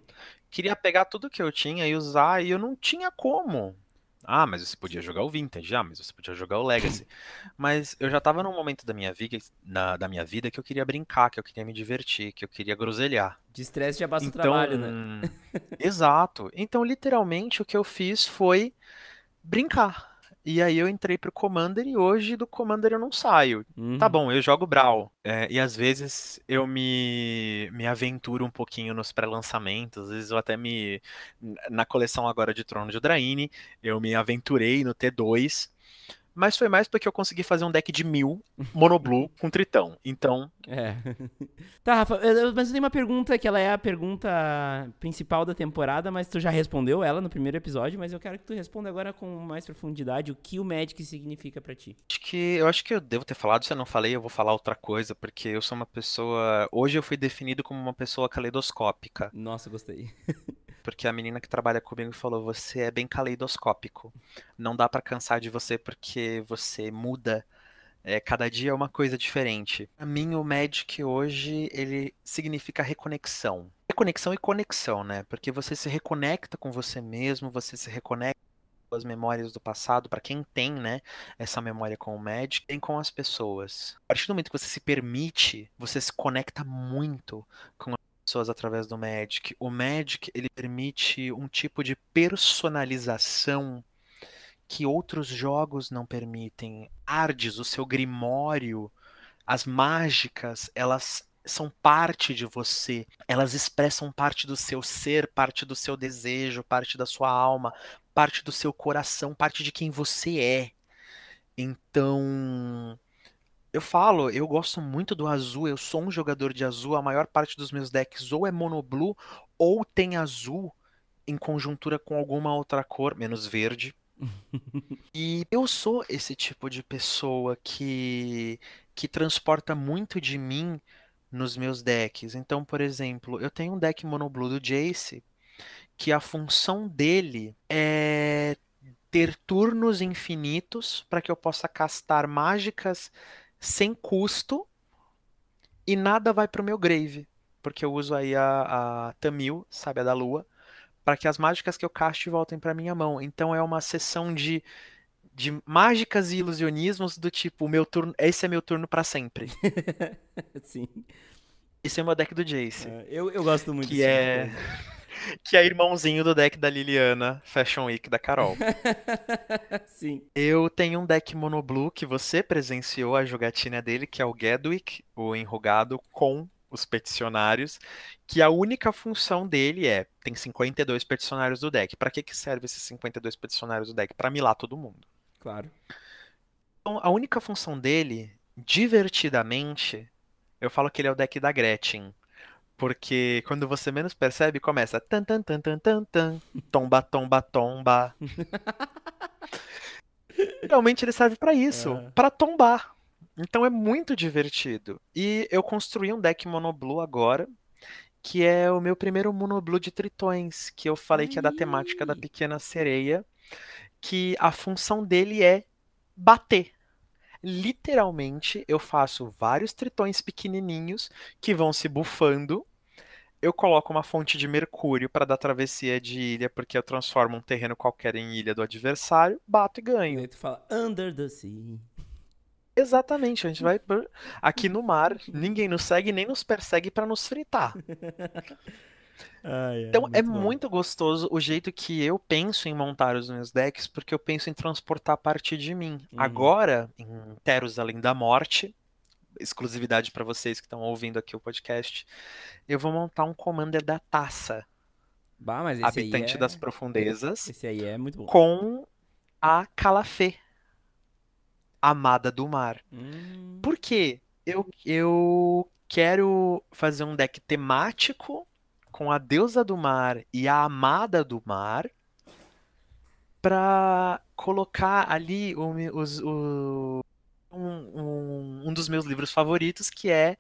queria pegar tudo que eu tinha e usar, e eu não tinha como. Ah, mas você podia jogar o Vintage, ah, mas você podia jogar o Legacy. [laughs] mas eu já tava num momento da minha vida, na, da minha vida que eu queria brincar, que eu queria me divertir, que eu queria groselhar. De estresse já basta então, o trabalho, né? [laughs] exato. Então, literalmente, o que eu fiz foi brincar. E aí eu entrei pro Commander e hoje do Commander eu não saio. Uhum. Tá bom, eu jogo Brawl. É, e às vezes eu me, me aventuro um pouquinho nos pré-lançamentos. Às vezes eu até me. Na coleção agora de Trono de Draine, eu me aventurei no T2 mas foi mais porque eu consegui fazer um deck de mil monoblue [laughs] com tritão. Então. É. [laughs] tá, Rafa, mas eu tenho uma pergunta que ela é a pergunta principal da temporada, mas tu já respondeu ela no primeiro episódio, mas eu quero que tu responda agora com mais profundidade o que o Magic significa para ti. Acho que eu acho que eu devo ter falado, se eu não falei, eu vou falar outra coisa, porque eu sou uma pessoa. Hoje eu fui definido como uma pessoa caleidoscópica. Nossa, gostei. [laughs] porque a menina que trabalha comigo falou: você é bem caleidoscópico. Não dá para cansar de você porque você muda. É, cada dia é uma coisa diferente. Para mim, o Magic hoje ele significa reconexão. Reconexão e conexão, né? Porque você se reconecta com você mesmo, você se reconecta com as memórias do passado, para quem tem, né, essa memória com o Magic, tem com as pessoas. A partir do momento que você se permite, você se conecta muito com pessoas através do Magic. O Magic ele permite um tipo de personalização que outros jogos não permitem. Ardes, o seu grimório, as mágicas, elas são parte de você. Elas expressam parte do seu ser, parte do seu desejo, parte da sua alma, parte do seu coração, parte de quem você é. Então, eu falo, eu gosto muito do azul, eu sou um jogador de azul, a maior parte dos meus decks ou é monoblue ou tem azul em conjuntura com alguma outra cor, menos verde. [laughs] e eu sou esse tipo de pessoa que que transporta muito de mim nos meus decks. Então, por exemplo, eu tenho um deck monoblue do Jace que a função dele é ter turnos infinitos para que eu possa castar mágicas sem custo e nada vai pro meu grave, porque eu uso aí a, a Tamil, sabe, a da lua, para que as mágicas que eu caste voltem para minha mão. Então é uma sessão de de mágicas e ilusionismos do tipo, meu turno, esse é meu turno para sempre. [laughs] Sim. Esse é o meu deck do Jace. É, eu, eu gosto muito que é [laughs] que é irmãozinho do deck da Liliana Fashion Week da Carol. [laughs] Sim. Eu tenho um deck monoblue que você presenciou a jogatina dele, que é o Gedwick, o enrugado com os peticionários, que a única função dele é, tem 52 peticionários do deck. Para que que serve esses 52 peticionários do deck? Para milar todo mundo. Claro. Então, a única função dele, divertidamente, eu falo que ele é o deck da Gretchen Porque quando você menos percebe, começa tan tan tan tan tan tan, tomba tomba tomba. [laughs] Realmente ele serve pra isso, Ah. pra tombar. Então é muito divertido. E eu construí um deck monoblue agora, que é o meu primeiro monoblue de tritões, que eu falei que é da temática da pequena sereia, que a função dele é bater. Literalmente, eu faço vários tritões pequenininhos que vão se bufando. Eu coloco uma fonte de mercúrio para dar travessia de ilha, porque eu transformo um terreno qualquer em ilha do adversário, bato e E ganho. aí tu fala Under the Sea. Exatamente, a gente vai por- [laughs] aqui no mar, ninguém nos segue nem nos persegue para nos fritar. [laughs] Então é muito gostoso o jeito que eu penso em montar os meus decks, porque eu penso em transportar parte de mim. Uhum. Agora, em Teros Além da Morte, exclusividade para vocês que estão ouvindo aqui o podcast, eu vou montar um Commander da Taça, Bah, Habitante é... das Profundezas, Esse aí é muito bom. com a Calafé, Amada do Mar. Hum, Por quê? Eu, eu quero fazer um deck temático com a deusa do mar e a amada do mar pra colocar ali o os- o- um, um- um dos meus livros favoritos, que é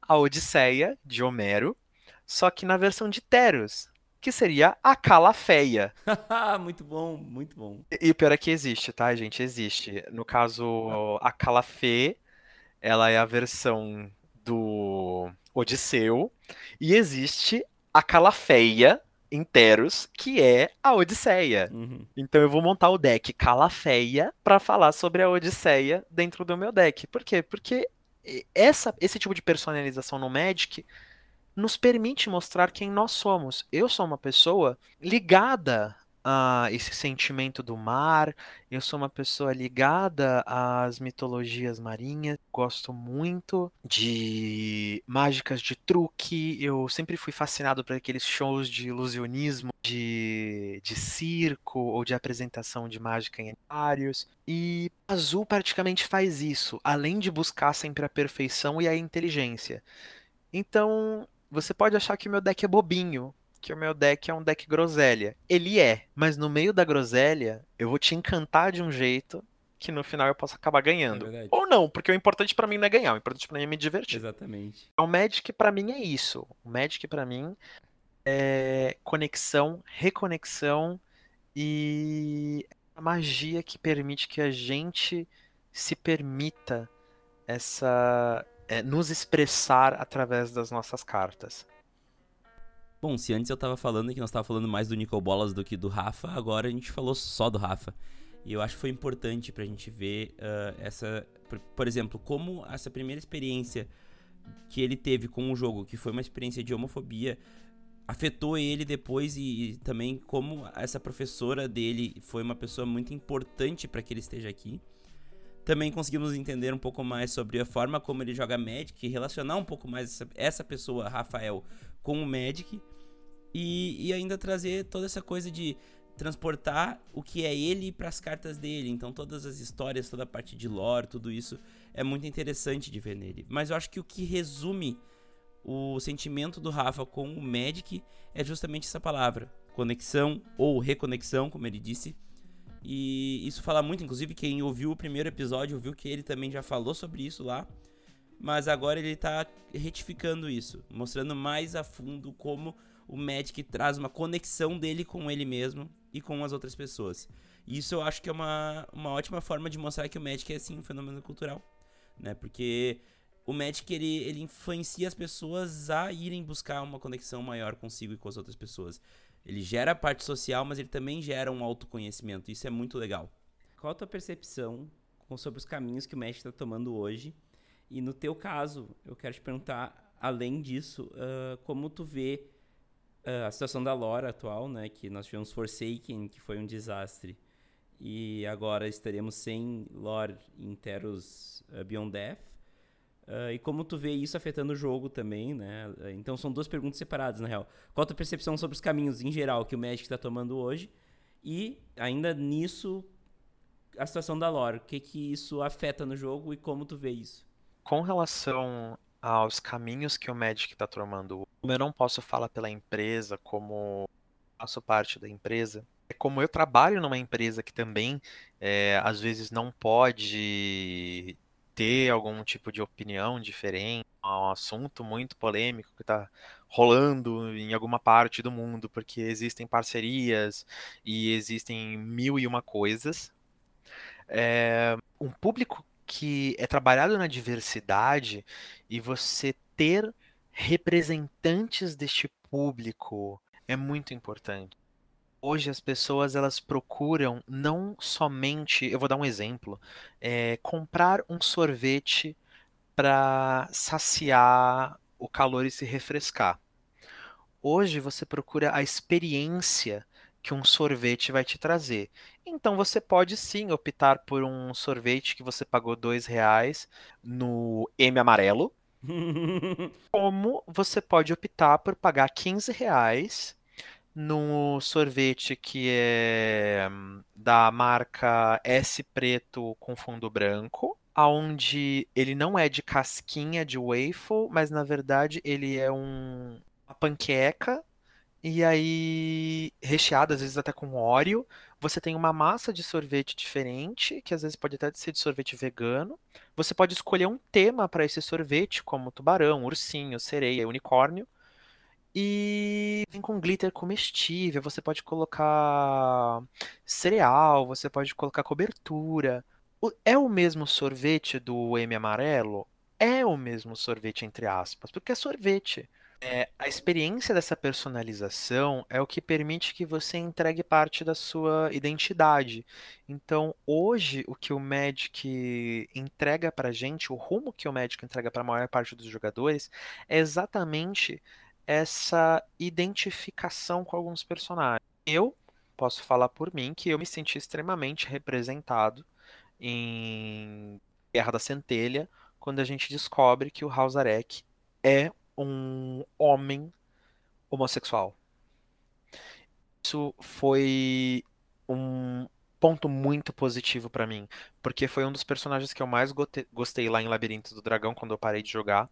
a Odisseia, de Homero, só que na versão de Teros, que seria a Calafeia. [laughs] muito bom, muito bom. E e o pior é que existe, tá, gente? Existe. No caso, a Calafé, ela é a versão do Odisseu, e existe a Calafeia em Teros, que é a Odisseia. Uhum. Então eu vou montar o deck Calafeia pra falar sobre a Odisseia dentro do meu deck. Por quê? Porque essa, esse tipo de personalização no Magic nos permite mostrar quem nós somos. Eu sou uma pessoa ligada a esse sentimento do mar, eu sou uma pessoa ligada às mitologias marinhas, gosto muito de mágicas de truque, eu sempre fui fascinado por aqueles shows de ilusionismo, de, de circo ou de apresentação de mágica em anuários. E Azul praticamente faz isso, além de buscar sempre a perfeição e a inteligência. Então, você pode achar que o meu deck é bobinho, que o meu deck é um deck groselha. Ele é, mas no meio da groselha, eu vou te encantar de um jeito que no final eu posso acabar ganhando. É. Ou não, porque o importante pra mim não é ganhar, o importante pra mim é me divertir. Exatamente. O Magic pra mim é isso. O Magic pra mim é conexão, reconexão e a magia que permite que a gente se permita essa é, nos expressar através das nossas cartas. Bom, se antes eu tava falando que nós tava falando mais do Nicol Bolas do que do Rafa, agora a gente falou só do Rafa. E eu acho que foi importante pra gente ver ah, essa. Por, por exemplo, como essa primeira experiência que ele teve com o jogo, que foi uma experiência de homofobia, afetou ele depois e, e também como essa professora dele foi uma pessoa muito importante pra que ele esteja aqui. Também conseguimos entender um pouco mais sobre a forma como ele joga Magic e relacionar um pouco mais essa, essa pessoa, Rafael, com o Magic e, e ainda trazer toda essa coisa de transportar o que é ele para as cartas dele. Então todas as histórias, toda a parte de lore, tudo isso é muito interessante de ver nele. Mas eu acho que o que resume o sentimento do Rafa com o Magic é justamente essa palavra, conexão ou reconexão, como ele disse. E isso fala muito, inclusive quem ouviu o primeiro episódio ouviu que ele também já falou sobre isso lá. Mas agora ele tá retificando isso, mostrando mais a fundo como o Magic traz uma conexão dele com ele mesmo e com as outras pessoas. Isso eu acho que é uma, uma ótima forma de mostrar que o Magic é sim um fenômeno cultural, né? Porque o Magic ele, ele influencia as pessoas a irem buscar uma conexão maior consigo e com as outras pessoas. Ele gera a parte social, mas ele também gera um autoconhecimento. Isso é muito legal. Qual a tua percepção sobre os caminhos que o Magic está tomando hoje? E no teu caso, eu quero te perguntar, além disso, uh, como tu vê uh, a situação da lore atual, né? Que nós tivemos Forsaken, que foi um desastre. E agora estaremos sem lore em Teros uh, Beyond Death. Uh, e como tu vê isso afetando o jogo também, né? Então são duas perguntas separadas, na real. Qual a tua percepção sobre os caminhos em geral que o Magic está tomando hoje? E ainda nisso, a situação da lore. O que que isso afeta no jogo e como tu vê isso? Com relação aos caminhos que o Magic está tomando Como eu não posso falar pela empresa, como faço parte da empresa, é como eu trabalho numa empresa que também é, às vezes não pode ter algum tipo de opinião diferente, é um assunto muito polêmico que está rolando em alguma parte do mundo, porque existem parcerias e existem mil e uma coisas. É, um público que é trabalhado na diversidade e você ter representantes deste público é muito importante. Hoje as pessoas elas procuram não somente, eu vou dar um exemplo, é, comprar um sorvete para saciar o calor e se refrescar. Hoje você procura a experiência que um sorvete vai te trazer. Então você pode sim optar por um sorvete que você pagou dois reais no M amarelo, [laughs] como você pode optar por pagar 15 reais no sorvete que é da marca S Preto com fundo branco, aonde ele não é de casquinha de waffle, mas na verdade ele é um, uma panqueca e aí recheado às vezes até com óleo. Você tem uma massa de sorvete diferente, que às vezes pode até ser de sorvete vegano. Você pode escolher um tema para esse sorvete, como tubarão, ursinho, sereia, unicórnio. E vem com glitter comestível, você pode colocar cereal, você pode colocar cobertura. É o mesmo sorvete do M amarelo? É o mesmo sorvete, entre aspas, porque é sorvete. É, a experiência dessa personalização é o que permite que você entregue parte da sua identidade. Então, hoje, o que o Magic entrega pra gente, o rumo que o Magic entrega para a maior parte dos jogadores, é exatamente essa identificação com alguns personagens. Eu posso falar por mim que eu me senti extremamente representado em Guerra da Centelha quando a gente descobre que o Hausarek é um homem homossexual. Isso foi um ponto muito positivo para mim, porque foi um dos personagens que eu mais gostei lá em Labirinto do Dragão quando eu parei de jogar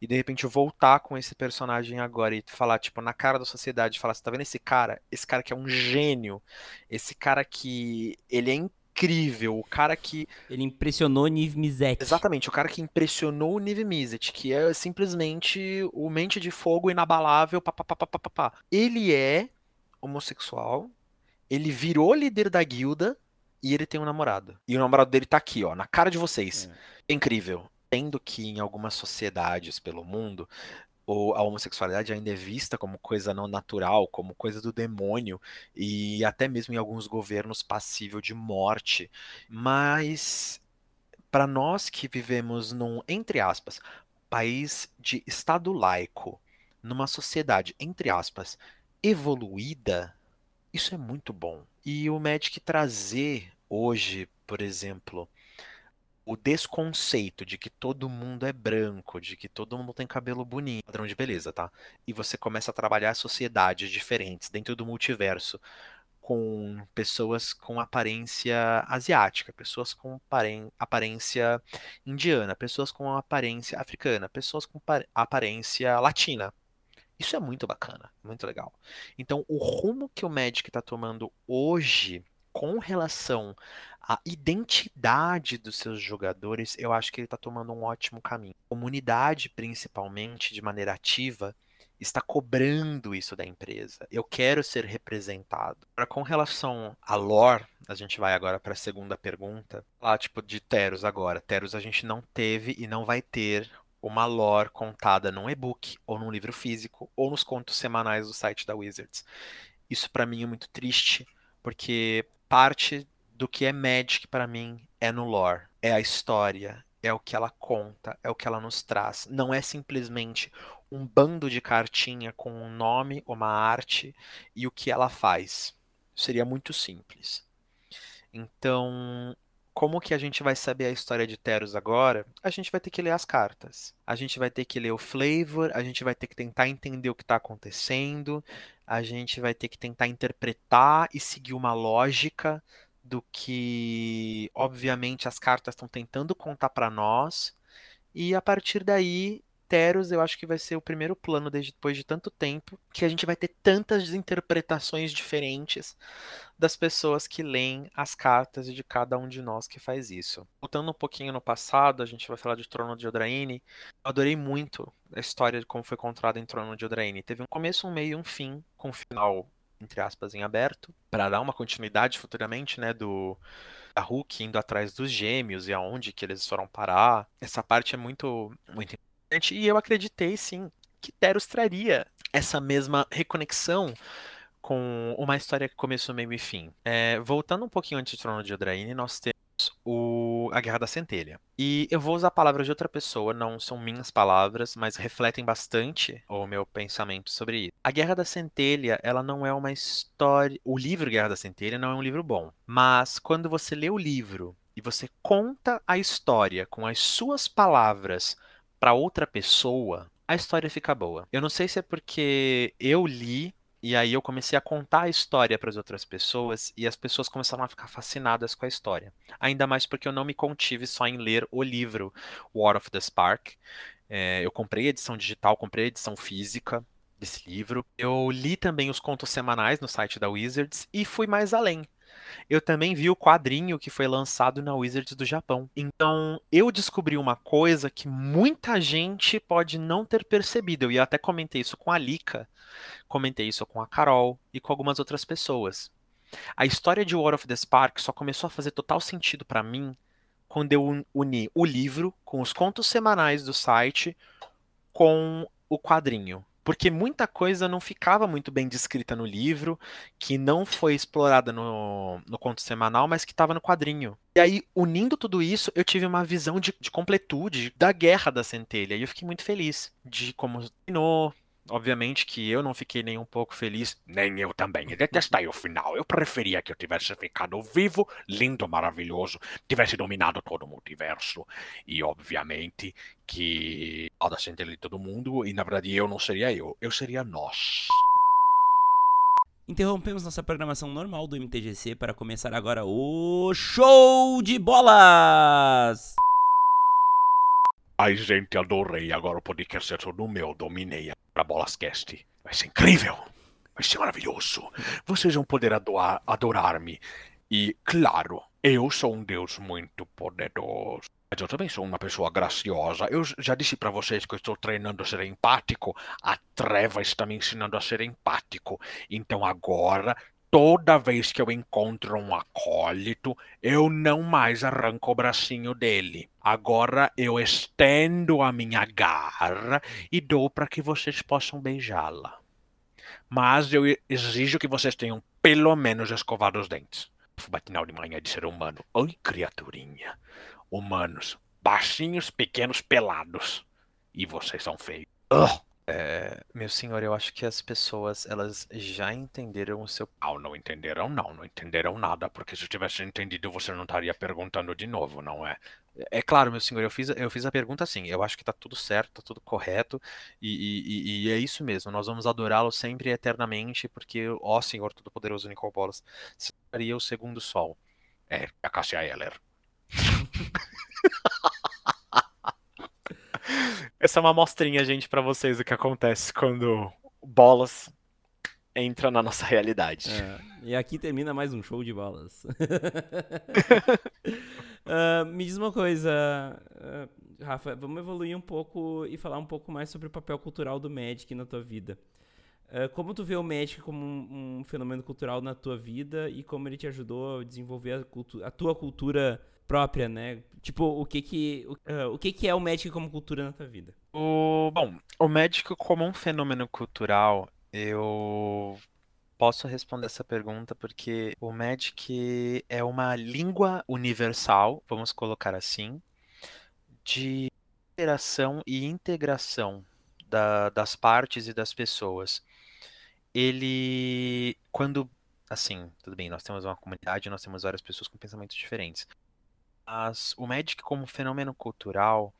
e de repente voltar com esse personagem agora e falar, tipo, na cara da sociedade, falar, você tá vendo esse cara? Esse cara que é um gênio, esse cara que ele é incrível, o cara que... Ele impressionou o Niv Mizzet. Exatamente, o cara que impressionou o Niv Mizzet, que é simplesmente o mente de fogo inabalável, papapá. Ele é homossexual, ele virou líder da guilda e ele tem um namorado. E o namorado dele tá aqui, ó, na cara de vocês. É. Incrível Tendo que em algumas sociedades pelo mundo a homossexualidade ainda é vista como coisa não natural, como coisa do demônio e até mesmo em alguns governos passível de morte. Mas para nós que vivemos num entre aspas país de estado laico, numa sociedade entre aspas evoluída, isso é muito bom. E o Magic trazer hoje, por exemplo, o desconceito de que todo mundo é branco, de que todo mundo tem cabelo bonito, padrão de beleza, tá? E você começa a trabalhar sociedades diferentes dentro do multiverso com pessoas com aparência asiática, pessoas com aparência indiana, pessoas com aparência africana, pessoas com aparência latina. Isso é muito bacana, muito legal. Então, o rumo que o Magic está tomando hoje com relação à identidade dos seus jogadores, eu acho que ele está tomando um ótimo caminho. A comunidade, principalmente, de maneira ativa, está cobrando isso da empresa. Eu quero ser representado. Agora, com relação a lore, a gente vai agora para a segunda pergunta. Lá, tipo, de Teros agora. Teros a gente não teve e não vai ter uma lore contada num e-book, ou num livro físico, ou nos contos semanais do site da Wizards. Isso para mim é muito triste, porque parte do que é Magic para mim é no lore, é a história, é o que ela conta, é o que ela nos traz. Não é simplesmente um bando de cartinha com um nome, uma arte e o que ela faz. Seria muito simples. Então, como que a gente vai saber a história de Teros agora? A gente vai ter que ler as cartas. A gente vai ter que ler o flavor, a gente vai ter que tentar entender o que está acontecendo, a gente vai ter que tentar interpretar e seguir uma lógica do que, obviamente, as cartas estão tentando contar para nós. E a partir daí, Teros eu acho que vai ser o primeiro plano depois de tanto tempo que a gente vai ter tantas interpretações diferentes das pessoas que leem as cartas e de cada um de nós que faz isso. Voltando um pouquinho no passado, a gente vai falar de Trono de Eldraine. Eu adorei muito a história de como foi contada em Trono de Eldraine. Teve um começo, um meio e um fim, com um final entre aspas em aberto, para dar uma continuidade futuramente, né, do da Hulk indo atrás dos gêmeos e aonde que eles foram parar. Essa parte é muito muito e eu acreditei sim que Teros traria essa mesma reconexão com uma história que começou meio e fim. É, voltando um pouquinho antes do Trono de Eldraine, nós temos o, a Guerra da Centelha. E eu vou usar palavras de outra pessoa, não são minhas palavras, mas refletem bastante o meu pensamento sobre isso. A Guerra da Centelha, ela não é uma história. O livro Guerra da Centelha não é um livro bom. Mas quando você lê o livro e você conta a história com as suas palavras para outra pessoa, a história fica boa. Eu não sei se é porque eu li e aí eu comecei a contar a história para as outras pessoas e as pessoas começaram a ficar fascinadas com a história. Ainda mais porque eu não me contive só em ler o livro War of the Spark. É, eu comprei a edição digital, comprei a edição física desse livro. Eu li também os contos semanais no site da Wizards e fui mais além. Eu também vi o quadrinho que foi lançado na Wizards do Japão. Então, eu descobri uma coisa que muita gente pode não ter percebido. Eu até comentei isso com a Lika, comentei isso com a Carol e com algumas outras pessoas. A história de War of the Spark só começou a fazer total sentido para mim quando eu uni o livro com os contos semanais do site com o quadrinho porque muita coisa não ficava muito bem descrita no livro, que não foi explorada no, no conto semanal, mas que estava no quadrinho. E aí, unindo tudo isso, eu tive uma visão de, de completude da Guerra da Centelha, e eu fiquei muito feliz de como terminou, Obviamente que eu não fiquei nem um pouco feliz. Nem eu também. Eu detestei o final. Eu preferia que eu tivesse ficado vivo, lindo, maravilhoso, tivesse dominado todo o multiverso. E, obviamente, que a centelha de todo mundo, e na verdade eu não seria eu, eu seria nós. Interrompemos nossa programação normal do MTGC para começar agora o Show de Bolas! Ai, gente, adorei. Agora o podcast é todo meu. Dominei para Bolascast. Vai ser incrível. Vai ser maravilhoso. Vocês vão poder adorar-me. E, claro, eu sou um deus muito poderoso. Mas eu também sou uma pessoa graciosa. Eu já disse para vocês que eu estou treinando a ser empático. A treva está me ensinando a ser empático. Então agora toda vez que eu encontro um acólito, eu não mais arranco o bracinho dele. Agora eu estendo a minha garra e dou para que vocês possam beijá-la. Mas eu exijo que vocês tenham pelo menos escovado os dentes. Matinal de manhã de ser humano. Oi, criaturinha. Humanos, baixinhos, pequenos, pelados. E vocês são feios. Ugh. É, meu senhor, eu acho que as pessoas, elas já entenderam o seu... Não, não entenderam não, não entenderam nada, porque se tivesse entendido você não estaria perguntando de novo, não é? É claro, meu senhor, eu fiz, eu fiz a pergunta assim, eu acho que tá tudo certo, tá tudo correto, e, e, e é isso mesmo, nós vamos adorá-lo sempre e eternamente, porque, ó Senhor Todo-Poderoso Nicobolas, seria o segundo sol. É, a Cassia Eller. [laughs] Essa é uma amostrinha, gente, para vocês do que acontece quando bolas entra na nossa realidade. É, e aqui termina mais um show de bolas. uh, [laughs] me diz uma coisa, uh, Rafa, vamos evoluir um pouco e falar um pouco mais sobre o papel cultural do Magic na tua vida. Uh, como tu vê o Magic como um, um, fenômeno cultural na tua vida e como ele te ajudou a desenvolver a, a tua cultura própria, né? Tipo, o que que, uh, o que que é o Magic como cultura na tua vida? O, bom, o Magic como um fenômeno cultural, eu posso responder essa pergunta porque o Magic é uma língua universal, vamos colocar assim, de interação e integração da, das partes e das pessoas. Ele, quando, assim, tudo bem, nós temos uma comunidade, nós temos várias pessoas com pensamentos diferentes. Mas o Magic como fenômeno cultural,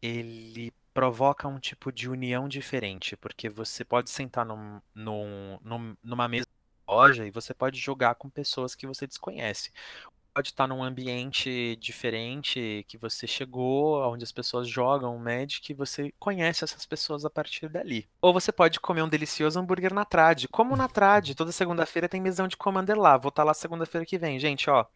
ele provoca um tipo de união diferente, porque você pode sentar num, num, num, numa mesa de loja e você pode jogar com pessoas que você desconhece. pode estar num ambiente diferente que você chegou, onde as pessoas jogam Magic, e você conhece essas pessoas a partir dali. Ou você pode comer um delicioso hambúrguer na Trad. Como na Trad, toda segunda-feira tem mesão de Commander lá. Vou estar lá segunda-feira que vem. Gente, ó,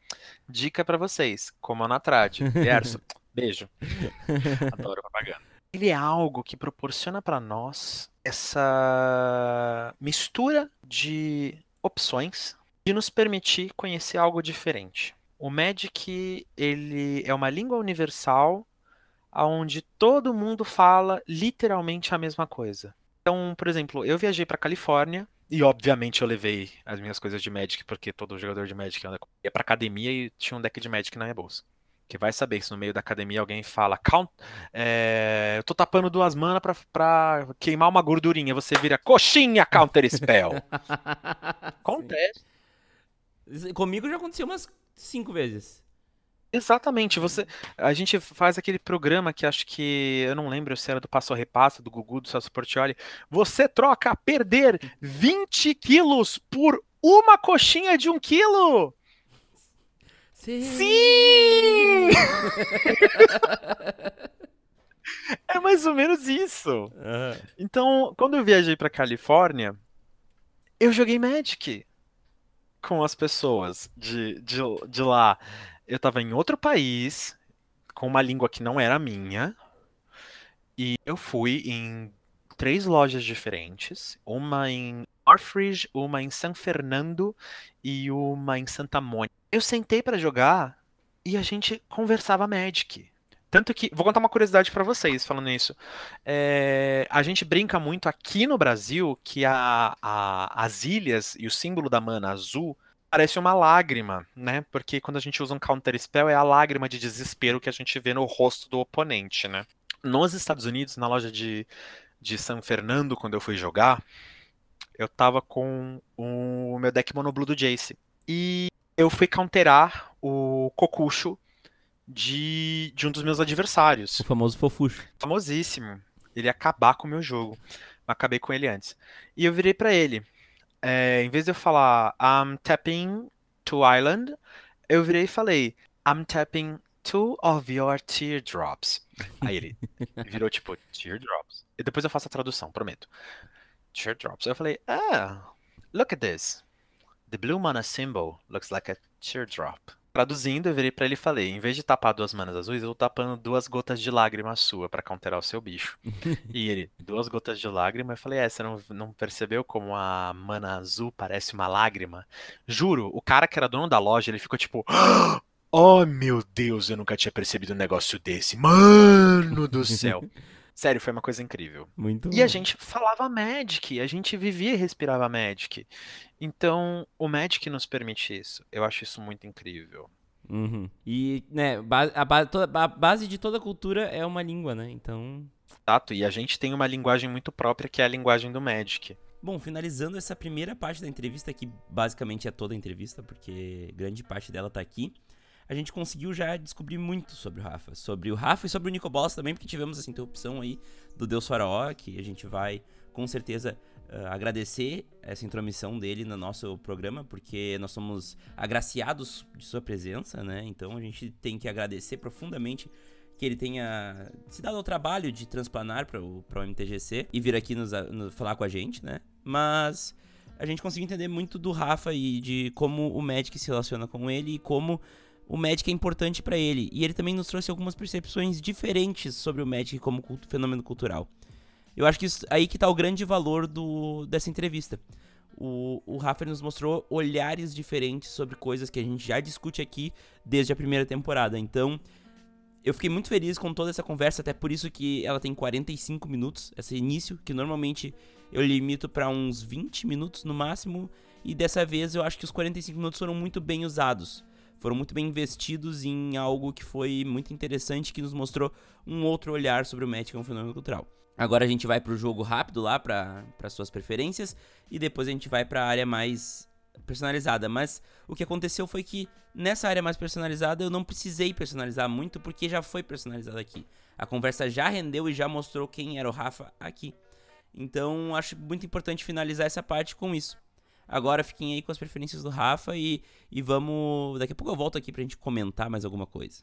dica para vocês, comam na Trad. [laughs] Gerson, beijo. [laughs] Adoro propaganda. Ele é algo que proporciona para nós essa mistura de opções de nos permitir conhecer algo diferente. O Magic, ele é uma língua universal onde todo mundo fala literalmente a mesma coisa. Então, por exemplo, eu viajei para Califórnia e obviamente eu levei as minhas coisas de Magic porque todo jogador de Magic ia para academia e tinha um deck de Magic na minha bolsa. Que vai saber se no meio da academia alguém fala, Count, é, eu tô tapando duas manas pra, pra queimar uma gordurinha. Você vira coxinha counter spell. [laughs] Acontece. Comigo já aconteceu umas cinco vezes. Exatamente, você, a gente faz aquele programa que acho que, eu não lembro se era do Passo a Repasso, do Gugu, do Celso Portioli. Você troca a perder 20 quilos por uma coxinha de um quilo! Sim! Sim! [laughs] é mais ou menos isso. Uhum. Então, quando eu viajei para Califórnia, eu joguei Magic com as pessoas de, de, de lá. Eu tava em outro país, com uma língua que não era minha, e eu fui em três lojas diferentes, uma em Northridge, uma em San Fernando e uma em Santa Mônica. Eu sentei para jogar e a gente conversava Magic. Tanto que, vou contar uma curiosidade para vocês falando isso. É, a gente brinca muito aqui no Brasil que a, a, as ilhas e o símbolo da mana azul parece uma lágrima, né? Porque quando a gente usa um counter spell é a lágrima de desespero que a gente vê no rosto do oponente, né? Nos Estados Unidos, na loja de, de San Fernando, quando eu fui jogar, eu tava com o meu deck monoblue do Jace. E eu fui counterar o Kokusho de, de um dos meus adversários. O famoso fofucho. Famosíssimo. Ele ia acabar com o meu jogo. Acabei com ele antes. E eu virei para ele. É, em vez de eu falar I'm tapping to island, eu virei e falei I'm tapping two of your teardrops. Aí ele [laughs] virou tipo teardrops. E depois eu faço a tradução, prometo. Teardrops. Eu falei, ah, look at this. The blue mana symbol looks like a teardrop. Traduzindo, eu virei para ele e falei: em vez de tapar duas manas azuis, eu tô tapando duas gotas de lágrima sua para counterar o seu bicho. [laughs] e ele, duas gotas de lágrima, eu falei: é, você não, não percebeu como a mana azul parece uma lágrima? Juro, o cara que era dono da loja, ele ficou tipo. Oh meu Deus, eu nunca tinha percebido um negócio desse. Mano do céu. [laughs] Sério, foi uma coisa incrível. Muito E bom. a gente falava Magic, a gente vivia e respirava Magic. Então, o Magic nos permite isso. Eu acho isso muito incrível. Uhum. E, né, a, ba- toda- a base de toda cultura é uma língua, né? Então. Exato, e a gente tem uma linguagem muito própria que é a linguagem do Magic. Bom, finalizando essa primeira parte da entrevista, que basicamente é toda a entrevista, porque grande parte dela tá aqui. A gente conseguiu já descobrir muito sobre o Rafa. Sobre o Rafa e sobre o Nicobolas também, porque tivemos essa interrupção aí do Deus Faraó, que a gente vai com certeza ah, agradecer essa intromissão dele no nosso programa, porque nós somos agraciados de sua presença, né? Então a gente tem que agradecer profundamente que ele tenha se dado ao trabalho de transplanar para o MTGC e vir aqui nos, nos falar com a gente, né? Mas a gente conseguiu entender muito do Rafa e de como o Magic se relaciona com ele e como o Magic é importante para ele. E ele também nos trouxe algumas percepções diferentes sobre o Magic como fenômeno cultural. Eu acho que isso, aí que tá o grande valor do, dessa entrevista. O, o Rafa nos mostrou olhares diferentes sobre coisas que a gente já discute aqui desde a primeira temporada. Então, eu fiquei muito feliz com toda essa conversa, até por isso que ela tem 45 minutos, esse início, que normalmente eu limito para uns 20 minutos no máximo, e dessa vez eu acho que os 45 minutos foram muito bem usados. Foram muito bem investidos em algo que foi muito interessante, que nos mostrou um outro olhar sobre o Magic como fenômeno cultural. Agora a gente vai pro jogo rápido lá, para suas preferências, e depois a gente vai pra área mais personalizada. Mas o que aconteceu foi que nessa área mais personalizada eu não precisei personalizar muito porque já foi personalizado aqui. A conversa já rendeu e já mostrou quem era o Rafa aqui. Então acho muito importante finalizar essa parte com isso. Agora fiquem aí com as preferências do Rafa e, e vamos. Daqui a pouco eu volto aqui pra gente comentar mais alguma coisa.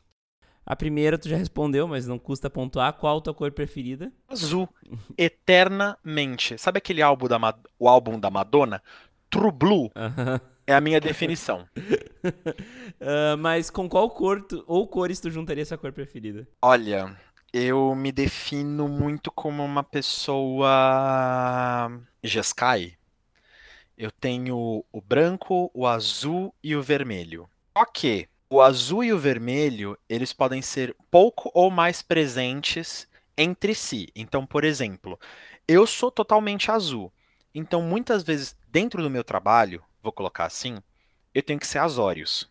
A primeira tu já respondeu, mas não custa pontuar. Qual a tua cor preferida? Azul. Eternamente. Sabe aquele álbum da, Ma- o álbum da Madonna? True Blue Aham. é a minha definição. [laughs] Ah, mas com qual cor tu, ou cores tu juntaria essa cor preferida? Olha, eu me defino muito como uma pessoa Jeskai. Eu tenho o branco, o azul e o vermelho. Só que o azul e o vermelho, eles podem ser pouco ou mais presentes entre si. Então, por exemplo, eu sou totalmente azul. Então, muitas vezes, dentro do meu trabalho, vou colocar assim, eu tenho que ser azórios.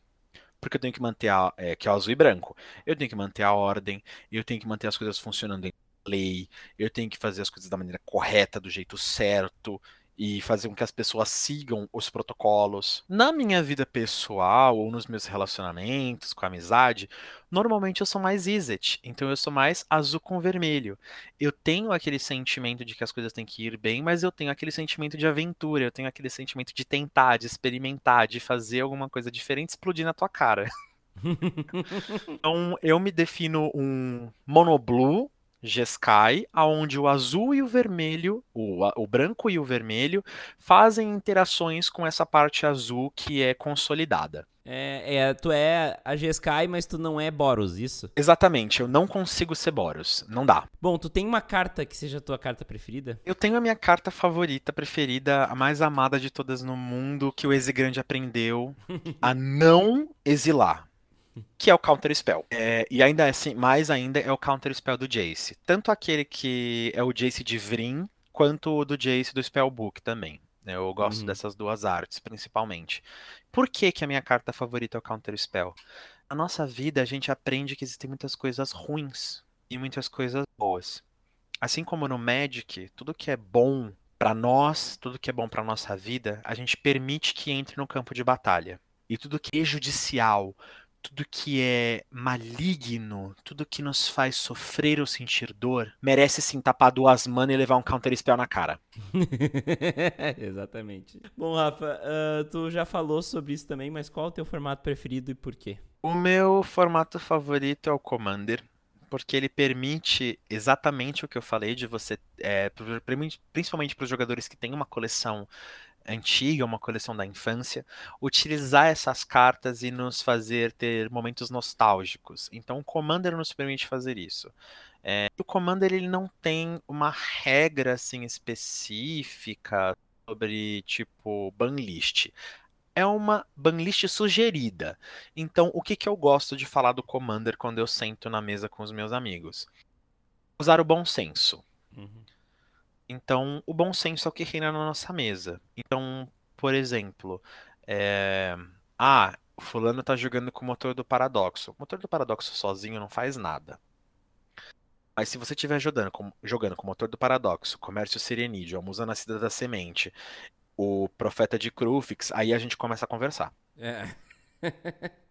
Porque eu tenho que manter a, é, que é o azul e branco. Eu tenho que manter a ordem, eu tenho que manter as coisas funcionando em lei, eu tenho que fazer as coisas da maneira correta, do jeito certo, e fazer com que as pessoas sigam os protocolos. Na minha vida pessoal ou nos meus relacionamentos com a amizade, normalmente eu sou mais Izet, então eu sou mais azul com vermelho. Eu tenho aquele sentimento de que as coisas têm que ir bem, mas eu tenho aquele sentimento de aventura, eu tenho aquele sentimento de tentar, de experimentar, de fazer alguma coisa diferente explodir na tua cara. [laughs] Então, eu me defino um monoblue Jeskai, aonde o azul e o vermelho, o, o branco e o vermelho, fazem interações com essa parte azul que é consolidada. É, é, tu é a Jeskai, mas tu não é Boros, isso? Exatamente, eu não consigo ser Boros, não dá. Bom, tu tem uma carta que seja a tua carta preferida? Eu tenho a minha carta favorita, preferida, a mais amada de todas no mundo, que o Exigrande aprendeu [laughs] a não exilar. Que é o Counter Spell. É, e ainda assim, mais ainda é o Counter Spell do Jace. Tanto aquele que é o Jace de Vrin, quanto o do Jace do Spellbook também. né? Eu gosto Uhum. dessas duas artes, principalmente. Por que, que a minha carta favorita é o Counter Spell? Na nossa vida, a gente aprende que existem muitas coisas ruins e muitas coisas boas. Assim como no Magic, tudo que é bom pra nós, tudo que é bom pra nossa vida, a gente permite que entre no campo de batalha. E tudo que é judicial, tudo que é maligno, tudo que nos faz sofrer ou sentir dor, merece sim tapar duas manas e levar um counter spell na cara. [laughs] Exatamente. Bom, Rafa, ah, tu já falou sobre isso também, mas qual é o teu formato preferido e por quê? O meu formato favorito é o Commander, porque ele permite exatamente o que eu falei de você, é, principalmente para os jogadores que têm uma coleção antiga, uma coleção da infância, utilizar essas cartas e nos fazer ter momentos nostálgicos. Então, o Commander nos permite fazer isso. É, o Commander ele não tem uma regra assim específica sobre tipo banlist. É uma banlist sugerida. Então, o que que eu gosto de falar do Commander quando eu sento na mesa com os meus amigos? Usar o bom senso. Uhum. Então, o bom senso é o que reina na nossa mesa. Então, por exemplo, é, ah, fulano tá jogando com o motor do paradoxo. O motor do paradoxo sozinho não faz nada. Mas se você estiver jogando com, jogando com o motor do paradoxo, comércio serenídeo, a musa nascida da semente, o profeta de Crufix, aí a gente começa a conversar. É. [laughs]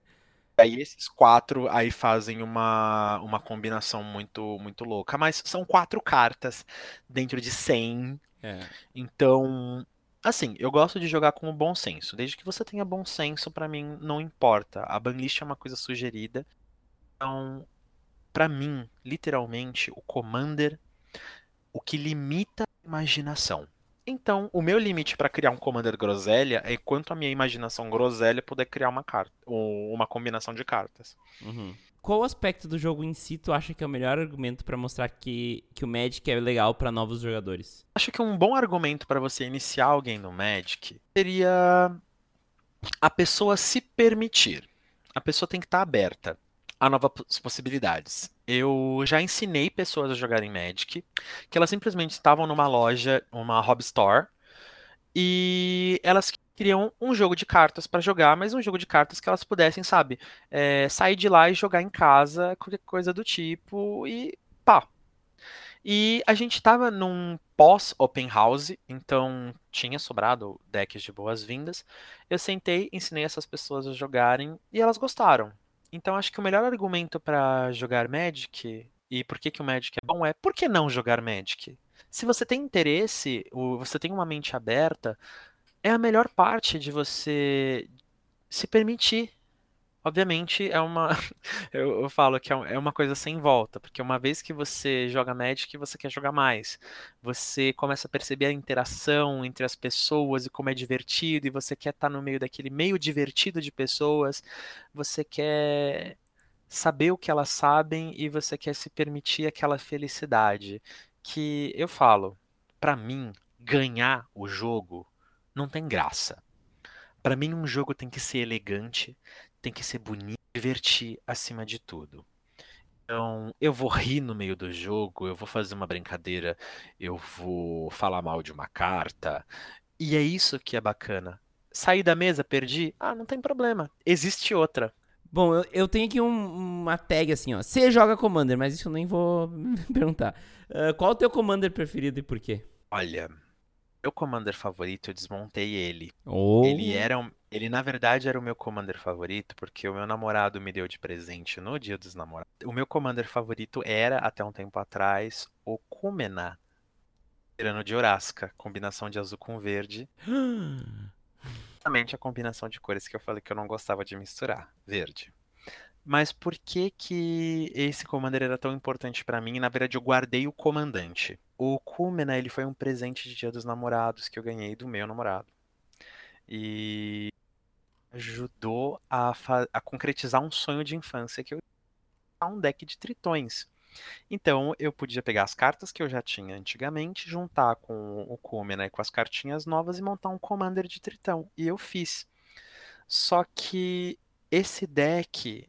Aí esses quatro aí fazem uma, uma combinação muito muito louca. Mas são quatro cartas dentro de 100. É. Então, assim, eu gosto de jogar com o bom senso. Desde que você tenha bom senso, pra mim não importa. A banlist é uma coisa sugerida. Então, pra mim, literalmente, o Commander, o que limita a imaginação. Então, o meu limite pra criar um Commander groselha é quanto a minha imaginação groselha puder criar uma carta, ou uma combinação de cartas. Uhum. Qual aspecto do jogo em si tu acha que é o melhor argumento pra mostrar que, que o Magic é legal pra novos jogadores? Acho que um bom argumento para você iniciar alguém no Magic seria a pessoa se permitir. A pessoa tem que estar aberta a novas possibilidades. Eu já ensinei pessoas a jogarem Magic, que elas simplesmente estavam numa loja, uma hobby store, e elas queriam um jogo de cartas para jogar, mas um jogo de cartas que elas pudessem, sabe, é, sair de lá e jogar em casa, qualquer coisa do tipo, e pá. E a gente tava num pós-open house, então tinha sobrado decks de boas-vindas. Eu sentei, ensinei essas pessoas a jogarem e elas gostaram. Então acho que o melhor argumento para jogar Magic e por que, que o Magic é bom é por que não jogar Magic? Se você tem interesse, o- você tem uma mente aberta, é a melhor parte de você se permitir. Obviamente é uma. [laughs] Eu, eu falo que é, é uma coisa sem volta, porque uma vez que você joga Magic, você quer jogar mais. Você começa a perceber a interação entre as pessoas e como é divertido, e você quer estar no meio daquele meio divertido de pessoas. Você quer saber o que elas sabem e você quer se permitir aquela felicidade. Que eu falo, para mim, ganhar o jogo não tem graça. Para mim, um jogo tem que ser elegante, tem que ser bonito, divertir acima de tudo. Então, eu vou rir no meio do jogo, eu vou fazer uma brincadeira, eu vou falar mal de uma carta. E é isso que é bacana. Sair da mesa, perdi? Ah, não tem problema. Existe outra. Bom, eu, eu tenho aqui um, uma tag assim, ó. Você joga Commander, mas isso eu nem vou [laughs] perguntar. Uh, qual o teu Commander preferido e por quê? Olha, meu Commander favorito, eu desmontei ele. Oh. Ele era um, ele na verdade era o meu Commander favorito porque o meu namorado me deu de presente no Dia dos Namorados. O meu Commander favorito era até um tempo atrás o Kumena, tirano de Orasca, combinação de azul com verde. [gasps] Exatamente a combinação de cores que eu falei que eu não gostava de misturar, verde. Mas por que que esse commander era tão importante para mim? Na verdade, eu guardei o comandante. O Kumena, ele foi um presente de Dia dos Namorados que eu ganhei do meu namorado. E ajudou a, a concretizar um sonho de infância que eu um deck de tritões. Então eu podia pegar as cartas que eu já tinha antigamente, juntar com o Kumena né, e com as cartinhas novas e montar um Commander de Tritão. E eu fiz. Só que esse deck,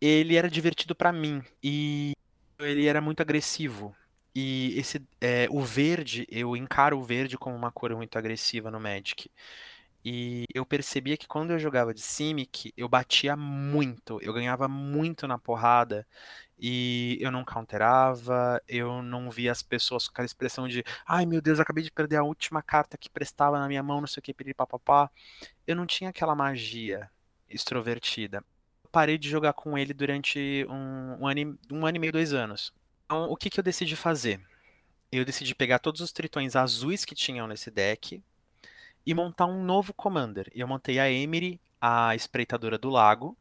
ele era divertido para mim e ele era muito agressivo. E esse, é, o verde, eu encaro o verde como uma cor muito agressiva no Magic. E eu percebia que quando eu jogava de Simic, eu batia muito, eu ganhava muito na porrada e eu não counterava, eu não via as pessoas com aquela expressão de ai meu Deus, acabei de perder a última carta que prestava na minha mão, não sei o que, papapá. Eu não tinha aquela magia extrovertida. Eu parei de jogar com ele durante um, um, ano, um ano e meio, dois anos. Então, o que, que eu decidi fazer? Eu decidi pegar todos os tritões azuis que tinham nesse deck e montar um novo commander. Eu montei a Emery, a espreitadora do lago,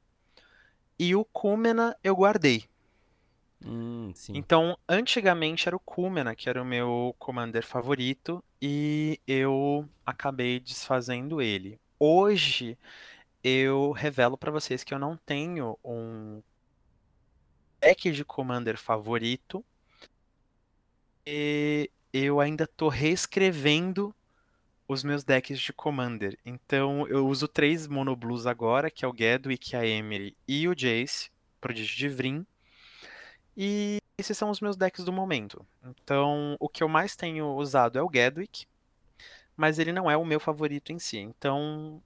e o Kumena eu guardei. Hum, então, antigamente era o Kumena, que era o meu commander favorito, e eu acabei desfazendo ele. Hoje, eu revelo para vocês que eu não tenho um deck de commander favorito. E eu ainda tô reescrevendo os meus decks de commander. Então, eu uso três monoblues agora, que é o Gedwick, a Emery e o Jace, prodígio de Vrim. E esses são os meus decks do momento. Então, o que eu mais tenho usado é o Gedwick, mas ele não é o meu favorito em si. Então,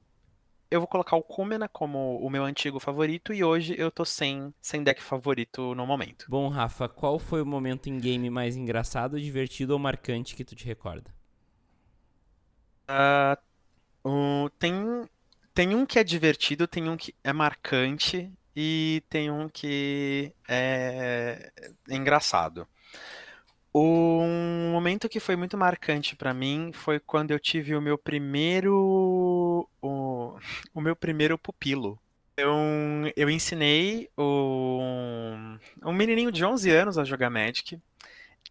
eu vou colocar o Kumena como o meu antigo favorito e hoje eu tô sem, sem deck favorito no momento. Bom, Rafa, qual foi o momento em game mais engraçado, divertido ou marcante que tu te recorda? Uh, um, tem, tem um que é divertido, tem um que é marcante e tem um que é, engraçado. Um momento que foi muito marcante para mim foi quando eu tive o meu primeiro o, o meu primeiro pupilo. Eu, eu ensinei um, um menininho de 11 anos a jogar Magic.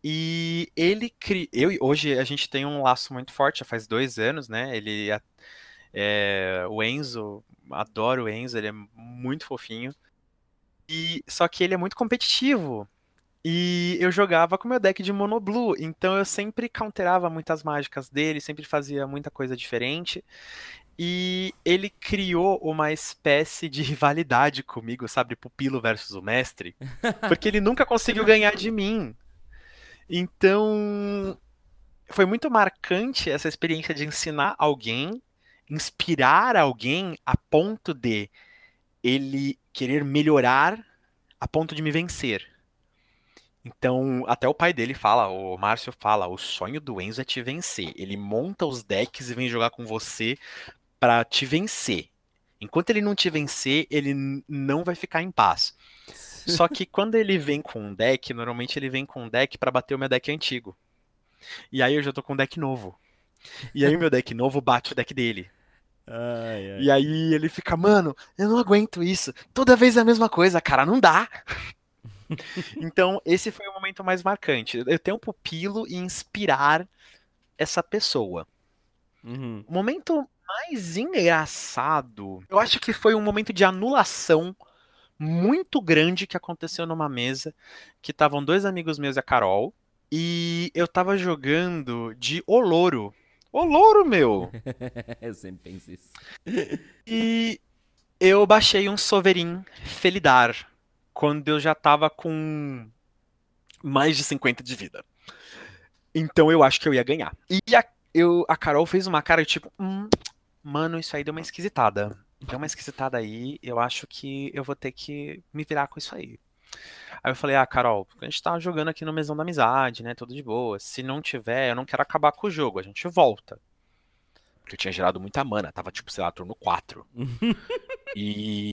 E ele criou. Eu, hoje a gente tem um laço muito forte, já faz dois anos, né? Ele é, o Enzo, adoro o Enzo, ele é muito fofinho. E só que ele é muito competitivo. E eu jogava com meu deck de Mono Blue, então eu sempre counterava muitas mágicas dele, sempre fazia muita coisa diferente. E ele criou uma espécie de [laughs] rivalidade comigo, sabe? Pupilo versus o mestre. [laughs] Porque ele nunca conseguiu ganhar de mim. Então, foi muito marcante essa experiência de ensinar alguém, inspirar alguém a ponto de ele querer melhorar a ponto de me vencer. Então, até o pai dele fala, o Márcio fala, o sonho do Enzo é te vencer. Ele monta os decks e vem jogar com você para te vencer. Enquanto ele não te vencer, ele não vai ficar em paz. Só que quando ele vem com um deck, normalmente ele vem com um deck para bater o meu deck antigo. E aí eu já tô com um deck novo. E aí o meu deck novo bate o deck dele. Ai, ai. E aí ele fica, mano, eu não aguento isso. Toda vez é a mesma coisa, cara, não dá. [laughs] então, esse foi o momento mais marcante. Eu tenho um pupilo e inspirar essa pessoa. Uhum. O momento mais engraçado, eu acho que foi um momento de anulação muito grande que aconteceu numa mesa que estavam dois amigos meus e a Carol. E eu tava jogando de Olouro. Olouro, meu! [laughs] eu sempre penso isso. [laughs] E eu baixei um Sovereign Felidar quando eu já tava com mais de 50 de vida. Então eu acho que eu ia ganhar. E a, eu, a Carol fez uma cara tipo, hum, mano, isso aí deu uma esquisitada. Deu uma esquisitada aí, eu acho que eu vou ter que me virar com isso aí. Aí eu falei, ah, Carol, a gente tá jogando aqui no Mesão da Amizade, né? Tudo de boa. Se não tiver, eu não quero acabar com o jogo, a gente volta. Porque eu tinha gerado muita mana, tava tipo, sei lá, turno 4. [laughs] e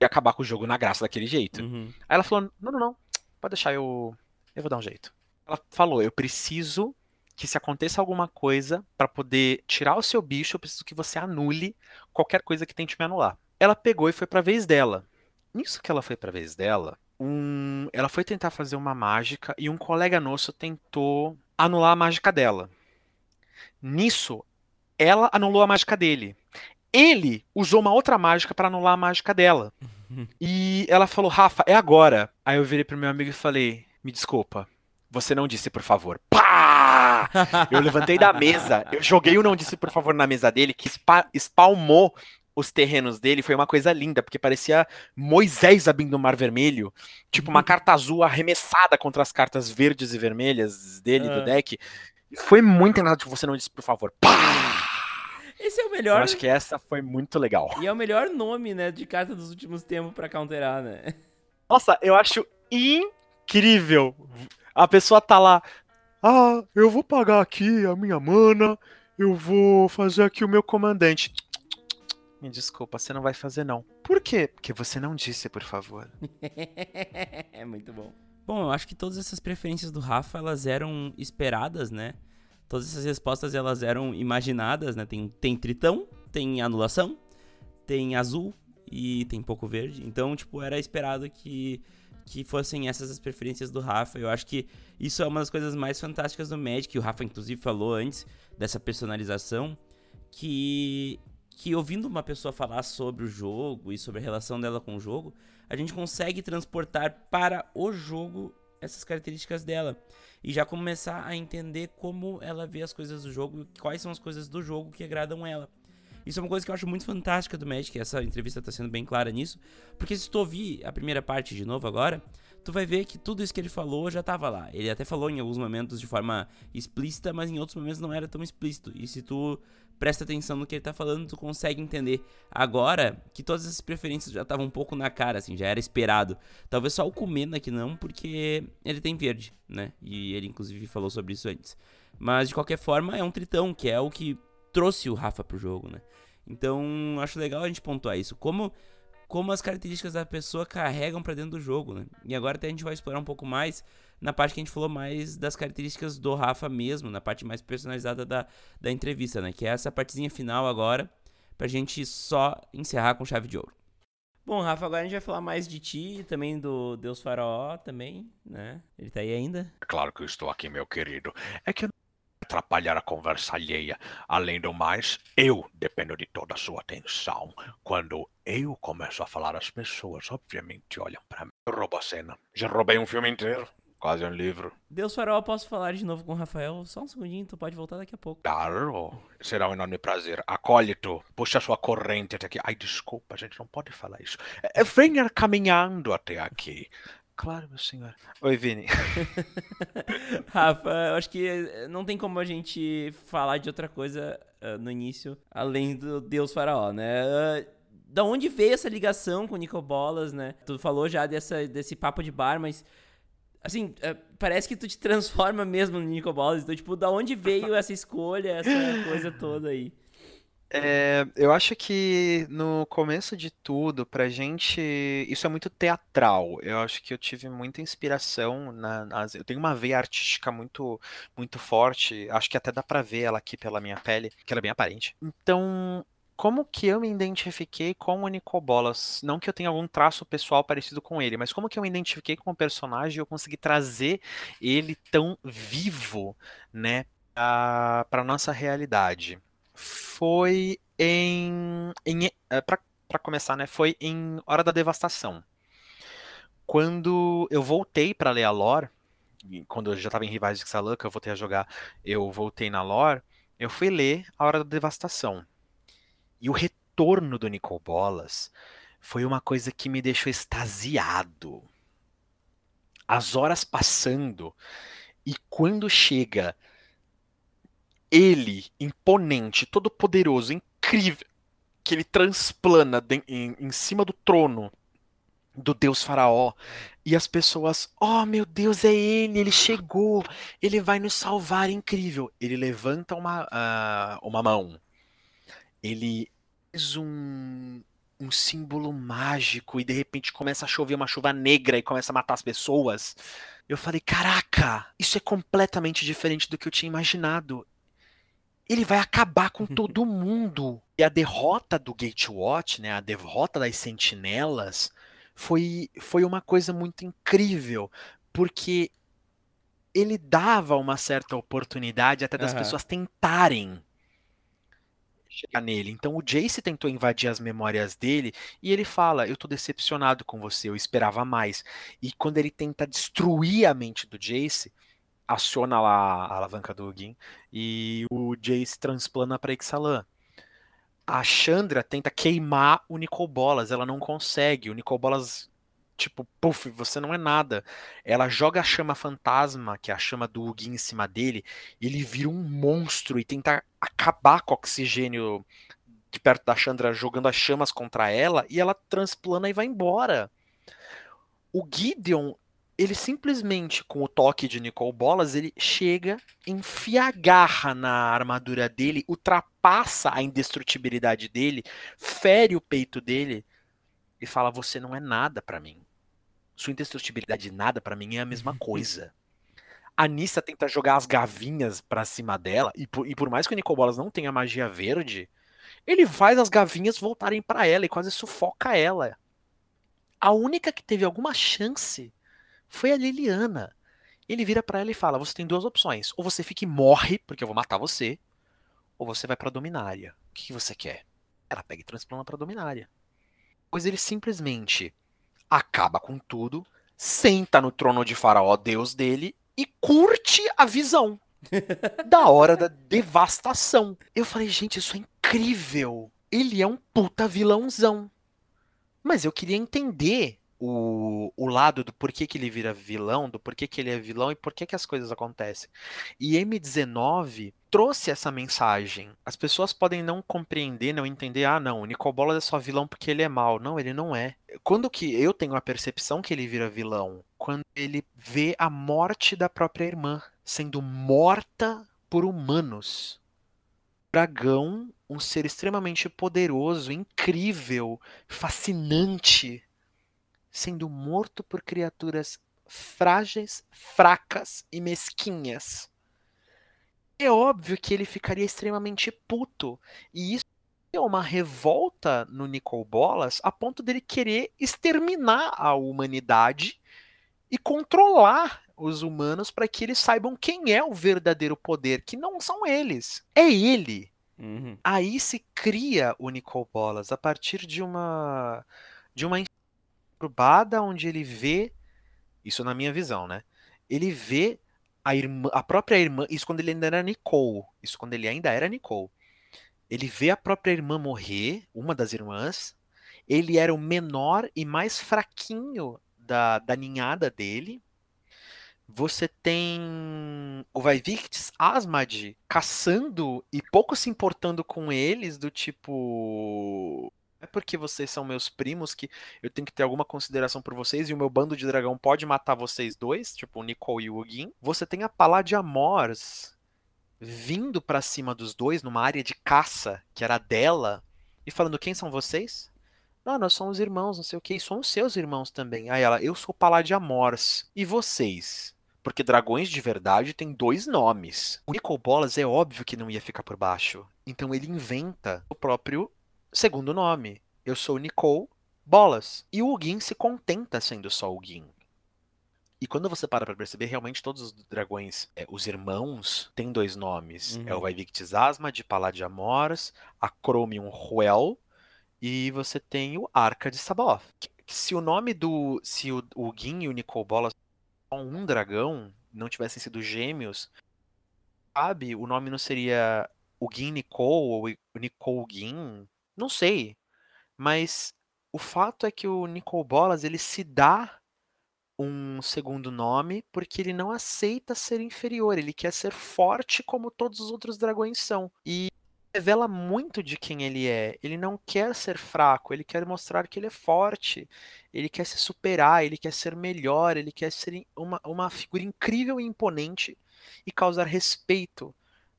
ia acabar com o jogo na graça daquele jeito. Uhum. Aí ela falou, não, não, não, pode deixar, eu, eu vou dar um jeito. Ela falou, eu preciso que se aconteça alguma coisa para poder tirar o seu bicho, eu preciso que você anule qualquer coisa que tente me anular. Ela pegou e foi pra vez dela. Nisso que ela foi pra vez dela, um... ela foi tentar fazer uma mágica e um colega nosso tentou anular a mágica dela. Nisso, ela anulou a mágica dele. Ele usou uma outra mágica para anular a mágica dela. E ela falou: Rafa, é agora. Aí eu virei pro meu amigo e falei: Me desculpa, você não disse por favor. Pá! Eu levantei da mesa, eu joguei o não disse por favor na mesa dele, que spa espalmou os terrenos dele. Foi uma coisa linda, porque parecia Moisés abrindo o Mar Vermelho. Tipo uma carta azul arremessada contra as cartas verdes e vermelhas dele, Ah. do deck. Foi muito engraçado que você não disse por favor. Pá! Esse é o Eu melhor. acho que essa foi muito legal. E é o melhor nome, né, de carta dos últimos tempos pra counterar, né? Nossa, eu acho incrível. A pessoa tá lá. Ah, eu vou pagar aqui a minha mana. Eu vou fazer aqui o meu comandante. Me desculpa, você não vai fazer não. Por quê? Porque você não disse, por favor. [laughs] é muito bom. Bom, eu acho que todas essas preferências do Rafa, elas eram esperadas, né? Todas essas respostas, elas eram imaginadas, né? Tem, tem tritão, tem anulação, tem azul e tem pouco verde. Então, tipo, era esperado que, que fossem essas as preferências do Rafa. Eu acho que isso é uma das coisas mais fantásticas do Magic. O Rafa, inclusive, falou antes dessa personalização que que ouvindo uma pessoa falar sobre o jogo e sobre a relação dela com o jogo, a gente consegue transportar para o jogo essas características dela e já começar a entender como ela vê as coisas do jogo e quais são as coisas do jogo que agradam ela. Isso é uma coisa que eu acho muito fantástica do Magic, essa entrevista tá sendo bem clara nisso, porque se tu ouvir a primeira parte de novo agora, tu vai ver que tudo isso que ele falou já tava lá. Ele até falou em alguns momentos de forma explícita, mas em outros momentos não era tão explícito. E se tu presta atenção no que ele tá falando, tu consegue entender agora que todas essas preferências já estavam um pouco na cara, assim, já era esperado. Talvez só o Kumena que não, porque ele tem verde, né? E ele inclusive falou sobre isso antes. Mas de qualquer forma, é um tritão, que é o que trouxe o Rafa pro jogo, né? Então, acho legal a gente pontuar isso. Como como as características da pessoa carregam pra dentro do jogo, né? E agora até a gente vai explorar um pouco mais na parte que a gente falou mais das características do Rafa mesmo, na parte mais personalizada da, da entrevista, né? Que é essa partezinha final agora, pra gente só encerrar com chave de ouro. Bom, Rafa, agora a gente vai falar mais de ti e também do Deus Faraó também, né? Ele tá aí ainda? Claro que eu estou aqui, meu querido. É que eu atrapalhar a conversa alheia. Além do mais, eu dependo de toda a sua atenção. Quando eu começo a falar, as pessoas obviamente olham para mim. Eu roubo a cena. Já roubei um filme inteiro. Quase um livro. Deus Faraó, posso falar de novo com o Rafael? Só um segundinho, tu pode voltar daqui a pouco. Claro, será um enorme prazer. Acólito, puxa sua corrente até aqui. Ai, desculpa, a gente não pode falar isso. É, Venha caminhando até aqui. Claro, meu senhor. Oi, Vini. [laughs] Rafa, eu acho que eh, não tem como a gente falar de outra coisa eh, no início, além do Deus Faraó, né? Eh, da onde veio essa ligação com o Nico Bolas, né? Tu falou já dessa, desse papo de bar, mas assim, parece que tu te transforma mesmo no Nico Bolas. Então, tipo, da onde veio essa escolha, essa coisa toda aí? É, eu acho que no começo de tudo, pra gente, isso é muito teatral. Eu acho que eu tive muita inspiração na, nas- eu tenho uma veia artística muito, muito forte. Acho que até dá pra ver ela aqui pela minha pele, que ela é bem aparente. Então, como que eu me identifiquei com o Nicobolas? Não que eu tenha algum traço pessoal parecido com ele, mas como que eu me identifiquei com o personagem e eu consegui trazer ele tão vivo, né, para nossa realidade? Foi em, em eh, para começar, né, foi em Hora da Devastação. Quando eu voltei para ler a lore, quando eu já estava em Rivais de Xalã, que eu voltei a jogar, eu voltei na lore, eu fui ler A Hora da Devastação. E o retorno do Nicol Bolas foi uma coisa que me deixou extasiado. As horas passando e quando chega ele, imponente, todo poderoso, incrível, que ele transplana em, em cima do trono do deus faraó e as pessoas, oh meu Deus, é ele, ele chegou, ele vai nos salvar, incrível. Ele levanta uma, uh, uma mão, ele um, um símbolo mágico e de repente começa a chover uma chuva negra e começa a matar as pessoas. Eu falei, caraca, isso é completamente diferente do que eu tinha imaginado. Ele vai acabar com todo mundo. E a derrota do Gatewatch, né, a derrota das sentinelas, foi, foi uma coisa muito incrível, porque ele dava uma certa oportunidade até das uhum. pessoas tentarem chegar nele. Então o Jace tentou invadir as memórias dele e ele fala: Eu tô decepcionado com você, eu esperava mais. E quando ele tenta destruir a mente do Jace, aciona lá a alavanca do Gin e o Jace transplana para Ixalan. A Chandra tenta queimar o Nicol Bolas, ela não consegue. O Nicol Bolas tipo, puf, você não é nada. Ela joga a chama fantasma, que é a chama do Ugi em cima dele, e ele vira um monstro e tenta acabar com o oxigênio de perto da Chandra, jogando as chamas contra ela, e ela transplana e vai embora. O Gideon, ele simplesmente, com o toque de Nicole Bolas, ele chega, enfia a garra na armadura dele, ultrapassa a indestrutibilidade dele, fere o peito dele, e fala: Você não é nada para mim. Sua indestrutibilidade de nada para mim é a mesma [laughs] coisa. A Nissa tenta jogar as gavinhas para cima dela, e por, e por mais que o Nicobolas não tenha magia verde, ele faz as gavinhas voltarem para ela e quase sufoca ela. A única que teve alguma chance foi a Liliana. Ele vira para ela e fala: Você tem duas opções. Ou você fica e morre, porque eu vou matar você, ou você vai pra Dominária. O que, que você quer? Ela pega e transplana pra Dominária. Pois ele simplesmente acaba com tudo, senta no trono de Faraó, deus dele, e curte a visão [laughs] da hora da devastação. Eu falei, gente, isso é incrível. Ele é um puta vilãozão. Mas eu queria entender o, o lado do porquê que ele vira vilão, do porquê que ele é vilão e porquê que as coisas acontecem. E M19 trouxe essa mensagem. As pessoas podem não compreender, não entender, ah não, o Nicobolas é só vilão porque ele é mal. Não, ele não é. Quando que eu tenho a percepção que ele vira vilão? Quando ele vê a morte da própria irmã sendo morta por humanos. Dragão, um ser extremamente poderoso, incrível, fascinante, sendo morto por criaturas frágeis, fracas e mesquinhas. É óbvio que ele ficaria extremamente puto. E isso é uma revolta no Nicol Bolas a ponto dele querer exterminar a humanidade e controlar os humanos para que eles saibam quem é o verdadeiro poder, que não são eles. É ele. Uhum. Aí se cria o Nicol Bolas a partir de uma de uma perturbada onde ele vê, isso na minha visão, né? Ele vê a irmã, a própria irmã, isso quando ele ainda era Nicole, isso quando ele ainda era Nicole. Ele vê a própria irmã morrer, uma das irmãs. Ele era o menor e mais fraquinho da, da ninhada dele. Você tem o Vaivictis Asmad caçando e pouco se importando com eles, do tipo é porque vocês são meus primos que eu tenho que ter alguma consideração por vocês e o meu bando de dragão pode matar vocês dois, tipo o Nicole e o Gin. Você tem a Palladia Mors vindo para cima dos dois numa área de caça que era dela e falando quem são vocês? Ah, nós somos irmãos, não sei o que, somos seus irmãos também. Aí ela, eu sou Palladia Mors. E vocês? Porque dragões de verdade têm dois nomes. O Nicol Bolas é óbvio que não ia ficar por baixo. Então ele inventa o próprio segundo nome. Eu sou Nicole Bolas. E o Gin se contenta sendo só o Gin. E quando você para pra perceber, realmente todos os dragões, é, os irmãos, têm dois nomes. É o Uhum. Vaivictis Asma, de Paladiamors, a Chromium Ruel, e você tem o Arca de Sabaoth. Que Se o nome do... Se o, o Gin e o Nicol Bolas são um dragão, não tivessem sido gêmeos, sabe? O nome não seria o Gin Nicol ou o Nicol Gin? Não sei. Mas o fato é que o Nicol Bolas, ele se dá um segundo nome porque ele não aceita ser inferior, ele quer ser forte como todos os outros dragões são. E revela muito de quem ele é. Ele não quer ser fraco, ele quer mostrar que ele é forte. Ele quer se superar, ele quer ser melhor, ele quer ser uma, uma figura incrível e imponente e causar respeito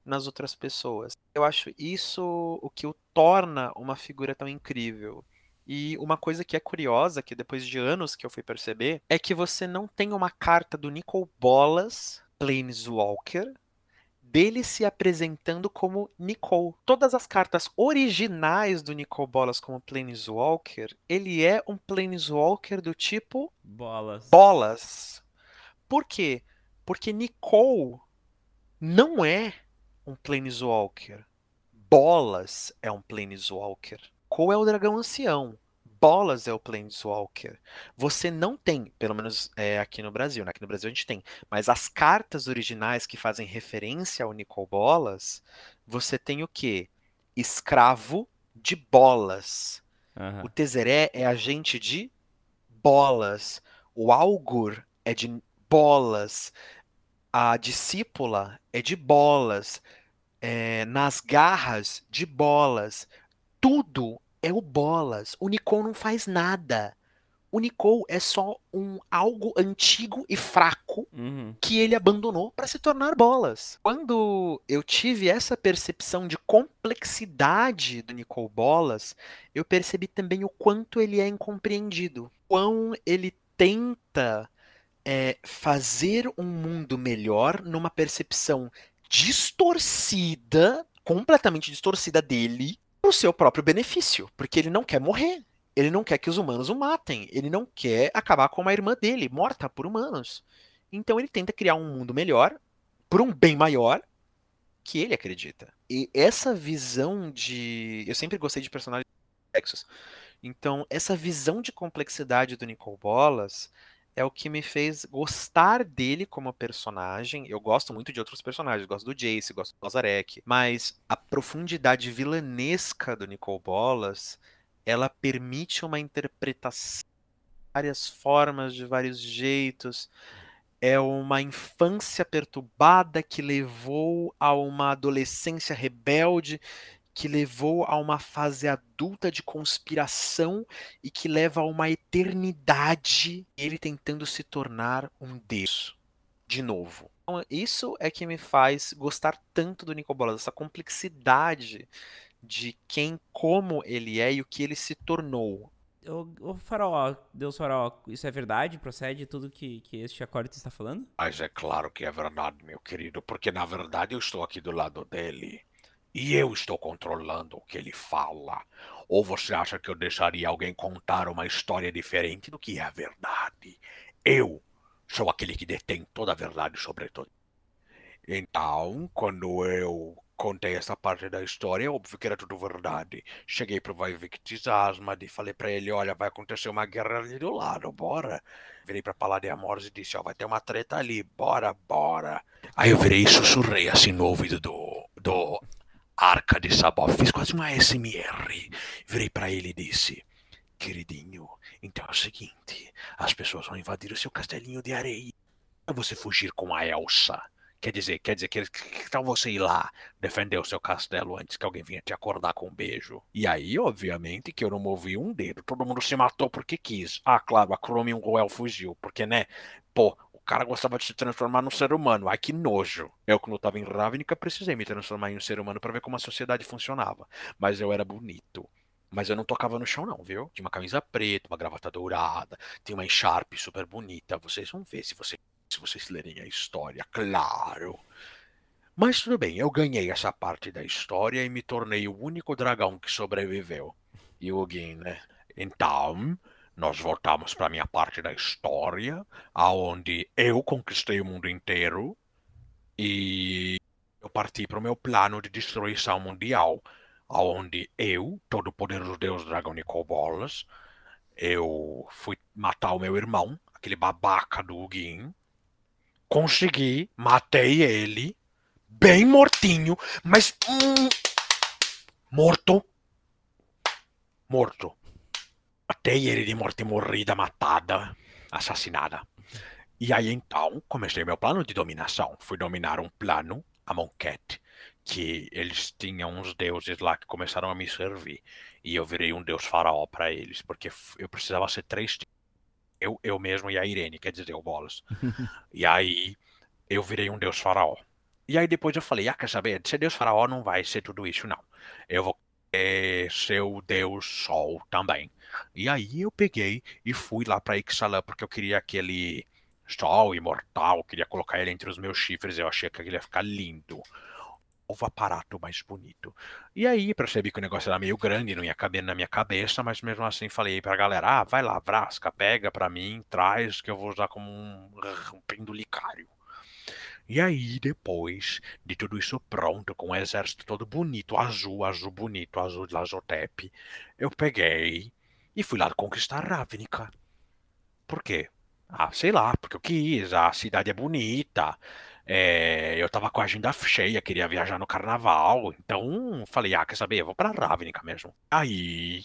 nas outras pessoas. Eu acho isso o que o torna uma figura tão incrível. E uma coisa que é curiosa, que depois de anos que eu fui perceber, é que você não tem uma carta do Nicol Bolas, Planeswalker, dele se apresentando como Nicol. Todas as cartas originais do Nicol Bolas como Planeswalker, ele é um Planeswalker do tipo Bolas. Bolas. Por quê? Porque Nicol não é um Planeswalker. Bolas é um Planeswalker. Cole é o dragão ancião. Bolas é o Planeswalker. Você não tem, pelo menos é, aqui no Brasil, né? Aqui no Brasil a gente tem, mas as cartas originais que fazem referência ao Nicol Bolas, você tem o quê? Escravo de bolas. Aham. O Tezeré é agente de bolas. O Algur é de bolas. A discípula é de bolas. É, nas garras de bolas. Tudo é o bolas. O Nicol não faz nada. O Nicol é só um algo antigo e fraco Uhum. que ele abandonou para se tornar bolas. Quando eu tive essa percepção de complexidade do Nicol Bolas, eu percebi também o quanto ele é incompreendido. Quão ele tenta é, fazer um mundo melhor numa percepção distorcida, completamente distorcida dele, pro seu próprio benefício. Porque ele não quer morrer. Ele não quer que os humanos o matem. Ele não quer acabar com uma irmã dele, morta por humanos. Então ele tenta criar um mundo melhor, por um bem maior, que ele acredita. E essa visão de. Eu sempre gostei de personagens complexos. Então, essa visão de complexidade do Nicol Bolas é o que me fez gostar dele como personagem. Eu gosto muito de outros personagens, gosto do Jace, gosto do Lazarek, mas a profundidade vilanesca do Nicol Bolas, ela permite uma interpretação de várias formas, de vários jeitos. É uma infância perturbada que levou a uma adolescência rebelde, que levou a uma fase adulta de conspiração e que leva a uma eternidade, ele tentando se tornar um deus de novo. Então, isso é que me faz gostar tanto do Nicol Bolas, essa complexidade de quem, como ele é e o que ele se tornou. Ô, ô Faraó, Deus Faraó, isso é verdade? Procede tudo que, que este acólito está falando? Mas é claro que é verdade, meu querido, porque na verdade eu estou aqui do lado dele. E eu estou controlando o que ele fala. Ou você acha que eu deixaria alguém contar uma história diferente do que é a verdade? Eu sou aquele que detém toda a verdade sobre tudo. Então, quando eu contei essa parte da história, é óbvio que era tudo verdade. Cheguei pro Vaivictis Asmad e falei pra ele, olha, vai acontecer uma guerra ali do lado, bora. Virei pra Paladiamors e disse, ó, vai ter uma treta ali, bora, bora. Aí eu virei e sussurrei assim no ouvido do, do Arca de Sabó. Fiz quase uma SMR. Virei pra ele e disse, queridinho, então é o seguinte, as pessoas vão invadir o seu castelinho de areia. É você fugir com a Elsa. Quer dizer, quer dizer, que, que tal você ir lá defender o seu castelo antes que alguém venha te acordar com um beijo? E aí, obviamente, que eu não movi um dedo. Todo mundo se matou porque quis. Ah, claro, a Chromium Royal fugiu. Porque, né? Pô, cara gostava de se transformar num ser humano. Ai, que nojo. Eu, quando eu tava em Ravnica, precisei me transformar em um ser humano para ver como a sociedade funcionava. Mas eu era bonito. Mas eu não tocava no chão, não, viu? Tinha uma camisa preta, uma gravata dourada, tinha uma echarpe super bonita. Vocês vão ver se vocês se vocês lerem a história, claro. Mas tudo bem, eu ganhei essa parte da história e me tornei o único dragão que sobreviveu. E o Gin, né? Então, nós voltamos para minha parte da história, aonde eu conquistei o mundo inteiro e eu parti para o meu plano de destruição mundial, aonde eu, todo poderoso deus dragão Nicobolas, eu fui matar o meu irmão, aquele babaca do Gin, consegui, matei ele, bem mortinho, mas hum, morto, morto. Matei ele de morte morrida, matada, assassinada. E aí então comecei meu plano de dominação. Fui dominar um plano, a Monquete, que eles tinham uns deuses lá que começaram a me servir. E eu virei um deus faraó para eles, porque eu precisava ser três eu, eu mesmo e a Irene, quer dizer, o Bolas. [laughs] e aí eu virei um deus faraó. E aí depois eu falei, ah, quer saber, ser deus faraó não vai ser tudo isso, não. Eu vou ser o deus sol também. E aí eu peguei e fui lá para Ixalan, porque eu queria aquele sol imortal, queria colocar ele entre os meus chifres, eu achei que ele ia ficar lindo. O aparato mais bonito. E aí percebi que o negócio era meio grande, não ia caber na minha cabeça, mas mesmo assim falei pra galera: ah, vai lá, Vrasca, pega pra mim, traz, que eu vou usar como um, um pendulicário. E aí, depois de tudo isso pronto, com o exército todo bonito, azul, azul bonito, azul de Lazotep, eu peguei e fui lá conquistar Ravnica. Por quê? Ah, sei lá, porque eu quis, a cidade é bonita, é, eu tava com a agenda cheia, queria viajar no carnaval, então falei, ah, quer saber, eu vou pra Ravnica mesmo. Aí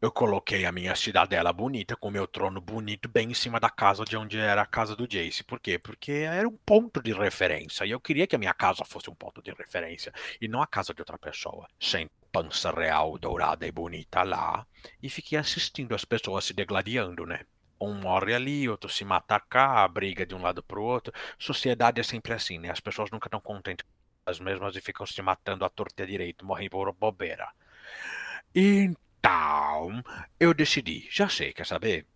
eu coloquei a minha cidadela bonita, com meu trono bonito, bem em cima da casa de onde era a casa do Jace. Por quê? Porque era um ponto de referência. E eu queria que a minha casa fosse um ponto de referência. E não a casa de outra pessoa. Sem pança real, dourada e bonita lá. E fiquei assistindo as pessoas se degladiando, né? Um morre ali, outro se mata cá, briga de um lado pro outro. Sociedade é sempre assim, né? As pessoas nunca estão contentes as mesmas e ficam se matando à torta à direita, morrem por bobeira. Então eu decidi, já sei, quer saber?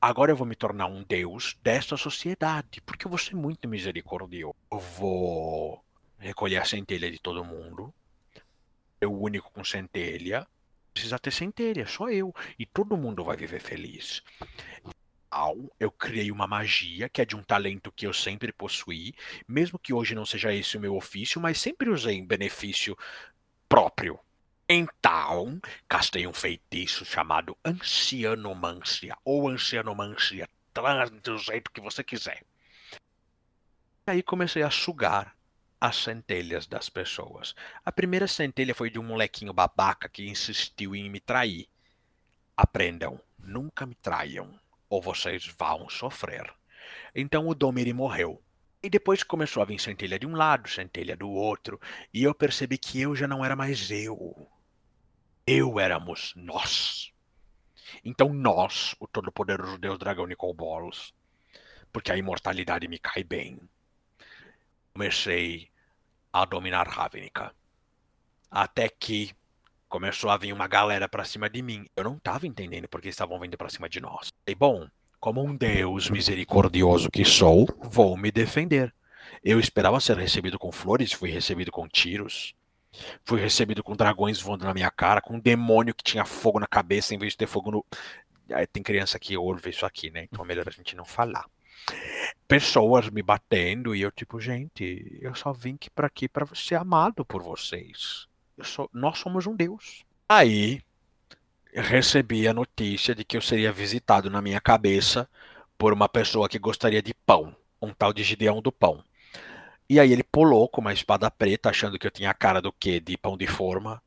Agora eu vou me tornar um deus dessa sociedade, porque eu vou ser muito misericordioso. Eu vou recolher a centelha de todo mundo. Eu o único com centelha. Precisa ter centelha, só eu. E todo mundo vai viver feliz. Eu criei uma magia que é de um talento que eu sempre possuí, mesmo que hoje não seja esse o meu ofício, mas sempre usei em benefício próprio. Então, castei um feitiço chamado Ancianomancia, ou Ancianomancia, do jeito que você quiser. E aí comecei a sugar as centelhas das pessoas. A primeira centelha foi de um molequinho babaca que insistiu em me trair. Aprendam, nunca me traiam, ou vocês vão sofrer. Então o Domiri morreu. E depois começou a vir centelha de um lado, centelha do outro, e eu percebi que eu já não era mais eu eu éramos nós. Então nós, o todo-poderoso Deus Dragão Nicol Boros, porque a imortalidade me cai bem, comecei a dominar Ravnica. Até que começou a vir uma galera para cima de mim. Eu não estava entendendo porque estavam vindo para cima de nós. E bom, como um Deus misericordioso que sou, vou me defender. Eu esperava ser recebido com flores, fui recebido com tiros. Fui recebido com dragões voando na minha cara, com um demônio que tinha fogo na cabeça em vez de ter fogo no. Tem criança que ouve isso aqui, né? Então é melhor a gente não falar. Pessoas me batendo e eu, tipo, gente, eu só vim aqui para aqui para ser amado por vocês. Sou... Nós somos um Deus. Aí recebi a notícia de que eu seria visitado na minha cabeça por uma pessoa que gostaria de pão, um tal de Gideão do Pão. E aí ele pulou com uma espada preta, achando que eu tinha a cara do quê? De pão de forma.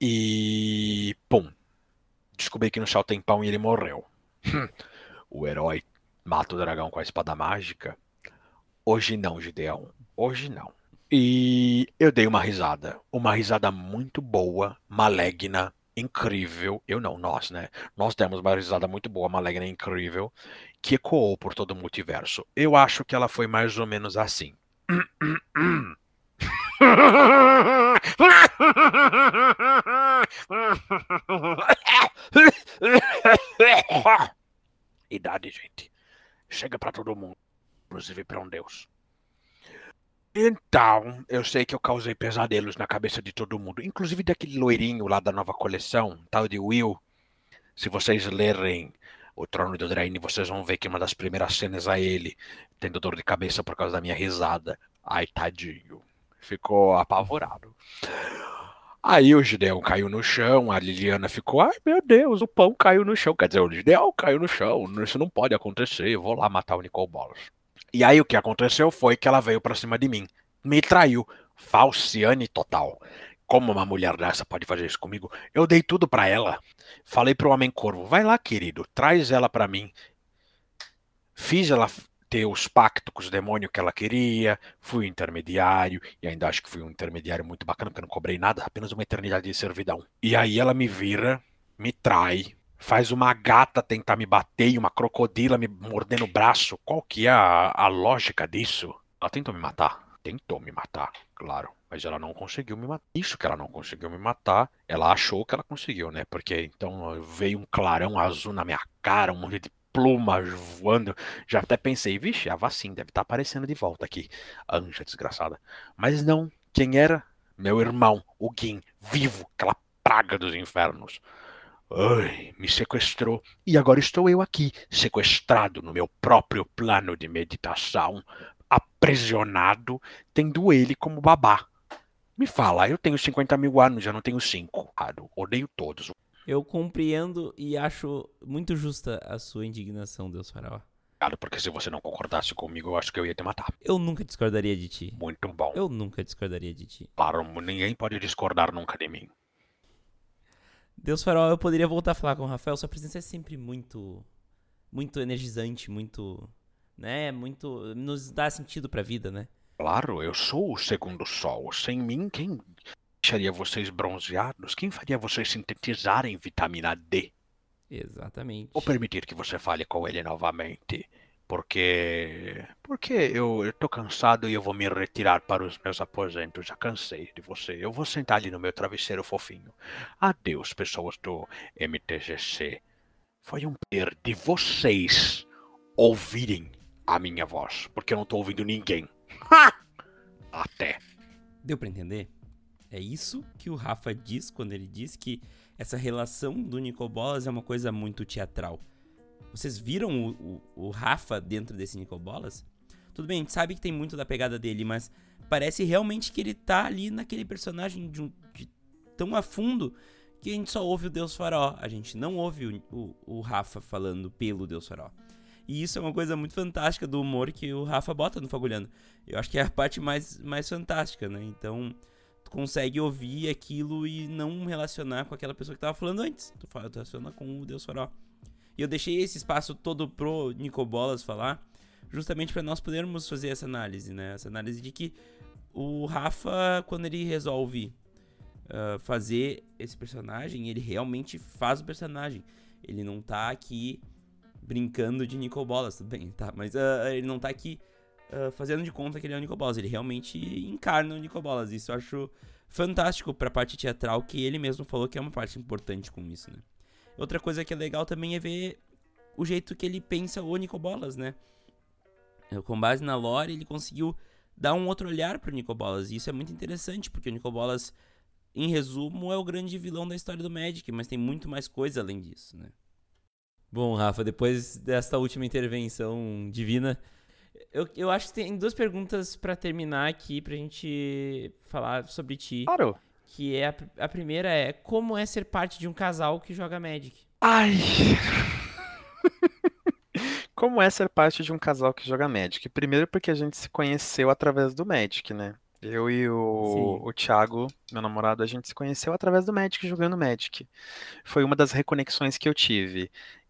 E. Pum. Descobri que no chão tem pão e ele morreu. o herói mata o dragão com a espada mágica. Hoje não, Gideão. Hoje não. E eu dei uma risada. Uma risada muito boa, maligna, incrível. Eu não, nós, né? Nós demos uma risada muito boa, maligna, incrível, que ecoou por todo o multiverso. Eu acho que ela foi mais ou menos assim. [laughs] Idade, gente. Chega para todo mundo, inclusive para um deus. Então, eu sei que eu causei pesadelos na cabeça de todo mundo, inclusive daquele loirinho lá da nova coleção, tal de Will. Se vocês lerem O Trono do Drain, vocês vão ver que uma das primeiras cenas é ele tendo dor de cabeça por causa da minha risada. Ai, tadinho. Ficou apavorado. Aí o Gideon caiu no chão, a Liliana ficou, ai meu Deus, o pão caiu no chão. Quer dizer, o Gideon caiu no chão, isso não pode acontecer, eu vou lá matar o Nicole Bolas. E aí o que aconteceu foi que ela veio pra cima de mim, me traiu, falciane total. Como uma mulher dessa pode fazer isso comigo? Eu dei tudo pra ela. Falei pro Homem Corvo, vai lá querido, traz ela pra mim. Fiz ela ter os pactos com os demônios que ela queria, fui intermediário, e ainda acho que fui um intermediário muito bacana, porque eu não cobrei nada, apenas uma eternidade de servidão. E aí ela me vira, me trai, faz uma gata tentar me bater e uma crocodila me morder no braço. Qual que é a, a lógica disso? Ela tentou me matar. Tentou me matar, claro. Mas ela não conseguiu me matar. Isso que ela não conseguiu me matar, ela achou que ela conseguiu, né? Porque então veio um clarão azul na minha cara, um monte de plumas voando. Já até pensei, vixe, a vacina deve estar aparecendo de volta aqui. Anja desgraçada. Mas não. Quem era? Meu irmão, o Gin, vivo, aquela praga dos infernos. Ai, me sequestrou e agora estou eu aqui, sequestrado no meu próprio plano de meditação, aprisionado, tendo ele como babá. Me fala, eu tenho 50 mil anos, já não tenho 5. Odeio todos. Eu compreendo e acho muito justa a sua indignação, Deus Faraó. Porque se você não concordasse comigo, eu acho que eu ia te matar. Eu nunca discordaria de ti. Muito bom. Eu nunca discordaria de ti. Claro, ninguém pode discordar nunca de mim. Deus Faraó, eu poderia voltar a falar com o Rafael. Sua presença é sempre muito, muito energizante, muito, né, muito, nos dá sentido pra vida, né? Claro, eu sou o segundo sol. Sem mim, quem deixaria vocês bronzeados? Quem faria vocês sintetizarem vitamina D? Exatamente. Vou permitir que você fale com ele novamente. Porque. Porque eu, eu tô cansado e eu vou me retirar para os meus aposentos. Já cansei de você. Eu vou sentar ali no meu travesseiro fofinho. Adeus, pessoas do MTGC. Foi um prazer de vocês ouvirem a minha voz. Porque eu não tô ouvindo ninguém. Ha! [laughs] Até. Deu para entender? É isso que o Rafa diz quando ele diz que essa relação do Nicobolas é uma coisa muito teatral. Vocês viram o, o, o Rafa dentro desse Nicobolas? Tudo bem, a gente sabe que tem muito da pegada dele, mas parece realmente que ele tá ali naquele personagem de, um, de tão a fundo que a gente só ouve o Deus Faraó. A gente não ouve o, o, Rafa falando pelo Deus Faraó. E isso é uma coisa muito fantástica do humor que o Rafa bota no Fagulhando. Eu acho que é a parte mais, mais fantástica, né? Então, consegue ouvir aquilo e não relacionar com aquela pessoa que tava falando antes. Tu, fala, tu relaciona com o Deus Faraó. E eu deixei esse espaço todo pro Nicobolas falar, justamente para nós podermos fazer essa análise, né? Essa análise de que o Rafa, quando ele resolve uh, fazer esse personagem, ele realmente faz o personagem. Ele não tá aqui brincando de Nicobolas, tudo bem, tá? Mas uh, ele não tá aqui uh, fazendo de conta que ele é o Nicobolas. Ele realmente encarna o Nicobolas. Isso eu acho fantástico pra parte teatral, que ele mesmo falou que é uma parte importante com isso, né? Outra coisa que é legal também é ver o jeito que ele pensa o Nicobolas, né? Com base na lore, ele conseguiu dar um outro olhar pro Nicobolas. E isso é muito interessante, porque o Nicobolas, em resumo, é o grande vilão da história do Magic, mas tem muito mais coisa além disso, né? Bom, Rafa, depois desta última intervenção divina, eu, eu acho que tem duas perguntas para terminar aqui pra gente falar sobre ti. Claro. Que é a, a primeira é como é ser parte de um casal que joga Magic? Ai. [laughs] como é ser parte de um casal que joga Magic? Primeiro porque a gente se conheceu através do Magic, né? Eu e o, o Thiago, meu namorado, a gente se conheceu através do Magic, jogando Magic. Foi uma das reconexões que eu tive.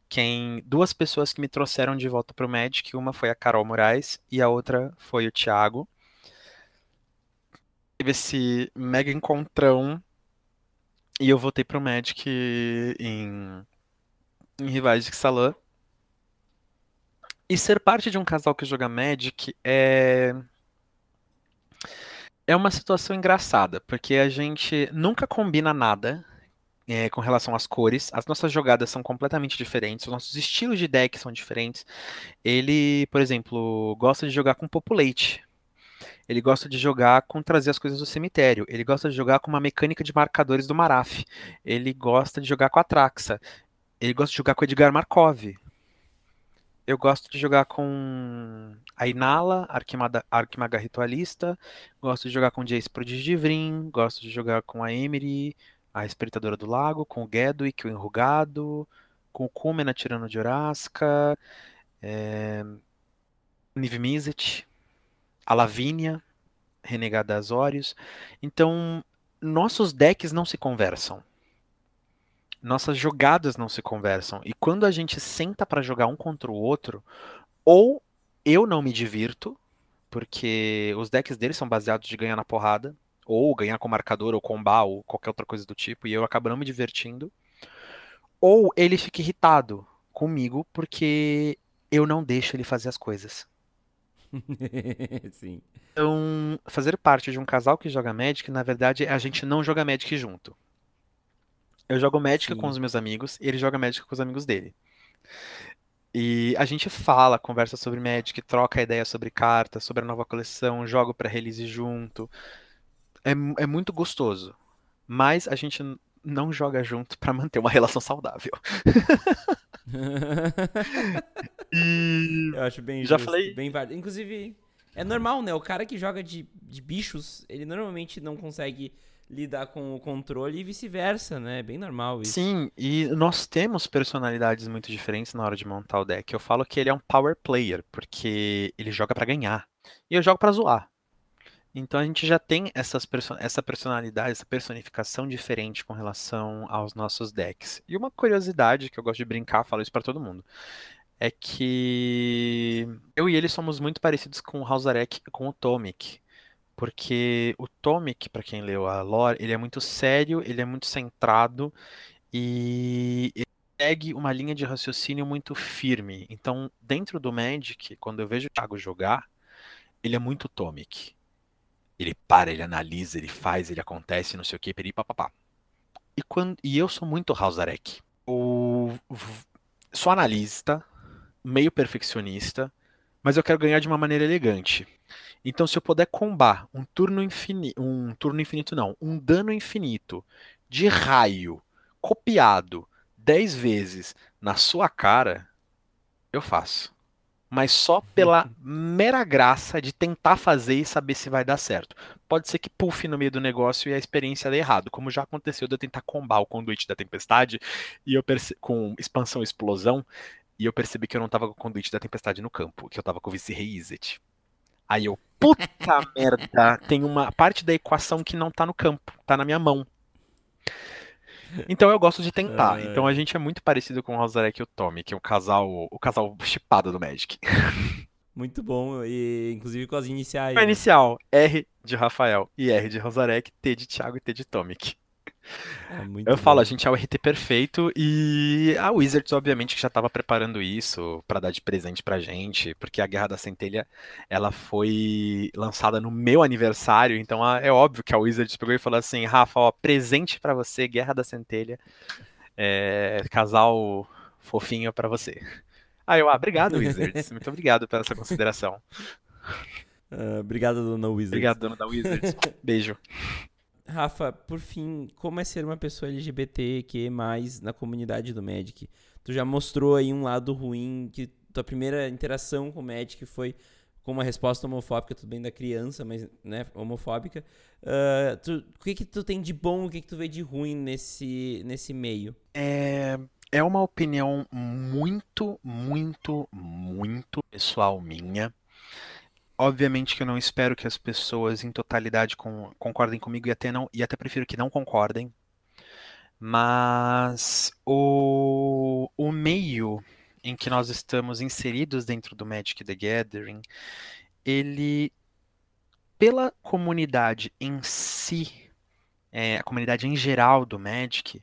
Quem, duas pessoas que me trouxeram de volta pro Magic, uma foi a Carol Moraes e a outra foi o Thiago teve esse mega encontrão e eu voltei pro Magic em, em Rivais de Xalã. E ser parte de um casal que joga Magic é. É uma situação engraçada, porque a gente nunca combina nada é, com relação às cores. As nossas jogadas são completamente diferentes, os nossos estilos de deck são diferentes. Ele, por exemplo, gosta de jogar com Populate. Ele gosta de jogar com trazer as coisas do cemitério. Ele gosta de jogar com uma mecânica de marcadores do Maraf. Ele gosta de jogar com a Traxa. Ele gosta de jogar com Edgar Markov. Eu gosto de jogar com a Inala, Arquimaga Ritualista. Gosto de jogar com Jace Prodigivrim. Gosto de jogar com a Emery, a Espreitadora do Lago. Com o Gedwick, o Enrugado. Com o Kumena, Tirano de Orasca. É... Niv Mizzet. A Lavínia, Renegada Azorius. Então, nossos decks não se conversam nossas jogadas não se conversam. E quando a gente senta para jogar um contra o outro, ou eu não me divirto, porque os decks deles são baseados de ganhar na porrada, ou ganhar com marcador, ou combar, ou qualquer outra coisa do tipo, e eu acabo não me divertindo. Ou ele fica irritado comigo porque eu não deixo ele fazer as coisas. [laughs] Sim. Então, fazer parte de um casal que joga Magic, na verdade, a gente não joga Magic junto. Eu jogo Magic Sim. com os meus amigos ele joga Magic com os amigos dele. E a gente fala, conversa sobre Magic, troca ideia sobre cartas, sobre a nova coleção, joga pra release junto. É, é muito gostoso. Mas a gente não joga junto pra manter uma [laughs] relação saudável. [laughs] E Eu acho bem Já justo, falei- bem válido. Inclusive, é normal, né? O cara que joga de, de bichos, ele normalmente não consegue lidar com o controle e vice-versa, né? É bem normal isso. Sim, e nós temos personalidades muito diferentes na hora de montar o deck. Eu falo que ele é um power player, porque ele joga pra ganhar. E eu jogo pra zoar. Então a gente já tem essas perso- essa personalidade, essa personificação diferente com relação aos nossos decks. E uma curiosidade que eu gosto de brincar, falo isso pra todo mundo, é que eu e ele somos muito parecidos com o Hausarek, com o Tomic. Porque o Tomic, pra quem leu a lore, ele é muito sério, ele é muito centrado e segue uma linha de raciocínio muito firme. Então, dentro do Magic, quando eu vejo o Thiago jogar, ele é muito Tomic. Ele para, ele analisa, ele faz, ele acontece, não sei o que, papapá. E, quando, e eu sou muito Hausarek. Sou analista, meio perfeccionista, mas eu quero ganhar de uma maneira elegante. Então, se eu puder combar um turno infinito, um turno infinito não, um dano infinito de raio copiado 10 vezes na sua cara, eu faço. Mas só pela mera graça de tentar fazer e saber se vai dar certo. Pode ser que pufe no meio do negócio e a experiência dê errado, como já aconteceu de eu tentar combar o conduite da tempestade e eu com expansão e explosão, e eu percebi que eu não tava com o conduite da tempestade no campo, que eu tava com o vice-rei Izzet. Aí eu, puta [laughs] merda, tem uma parte da equação que não tá no campo, tá na minha mão. Então eu gosto de tentar. Ai. Então a gente é muito parecido com o Rosarek e o Tommy, que é o casal, o casal chipado do Magic. [laughs] Muito bom, e inclusive com as iniciais. A né? inicial, R de Rafael e R de Rosarek, T de Thiago e T de Tomic. É Eu falo, bom. a gente é o RT perfeito e a Wizards, obviamente, que já estava preparando isso pra dar de presente pra gente, porque a Guerra da Centelha, ela foi lançada no meu aniversário, então a- é óbvio que a Wizards pegou e falou assim, Rafa, ó, presente pra você, Guerra da Centelha, é, casal fofinho pra você. Aí eu, ah, obrigado, Wizards, [laughs] muito obrigado pela essa consideração. Ah, obrigado, dona Wizard. Obrigado, dono da Wizards. [laughs] Beijo. Rafa, por fim, como é ser uma pessoa LGBTQ+, na comunidade do Magic? Tu já mostrou aí um lado ruim, que tua primeira interação com o Magic foi com uma resposta homofóbica, tudo bem da criança, mas, né, homofóbica. Ah, tu- o que que tu tem de bom, o que que tu vê de ruim nesse, nesse meio? É, é uma opinião muito, muito, muito pessoal minha. Obviamente que eu não espero que as pessoas em totalidade con- concordem comigo e até não, e até prefiro que não concordem. Mas o, o meio em que nós estamos inseridos dentro do Magic the Gathering, ele, pela comunidade em si, é, a comunidade em geral do Magic,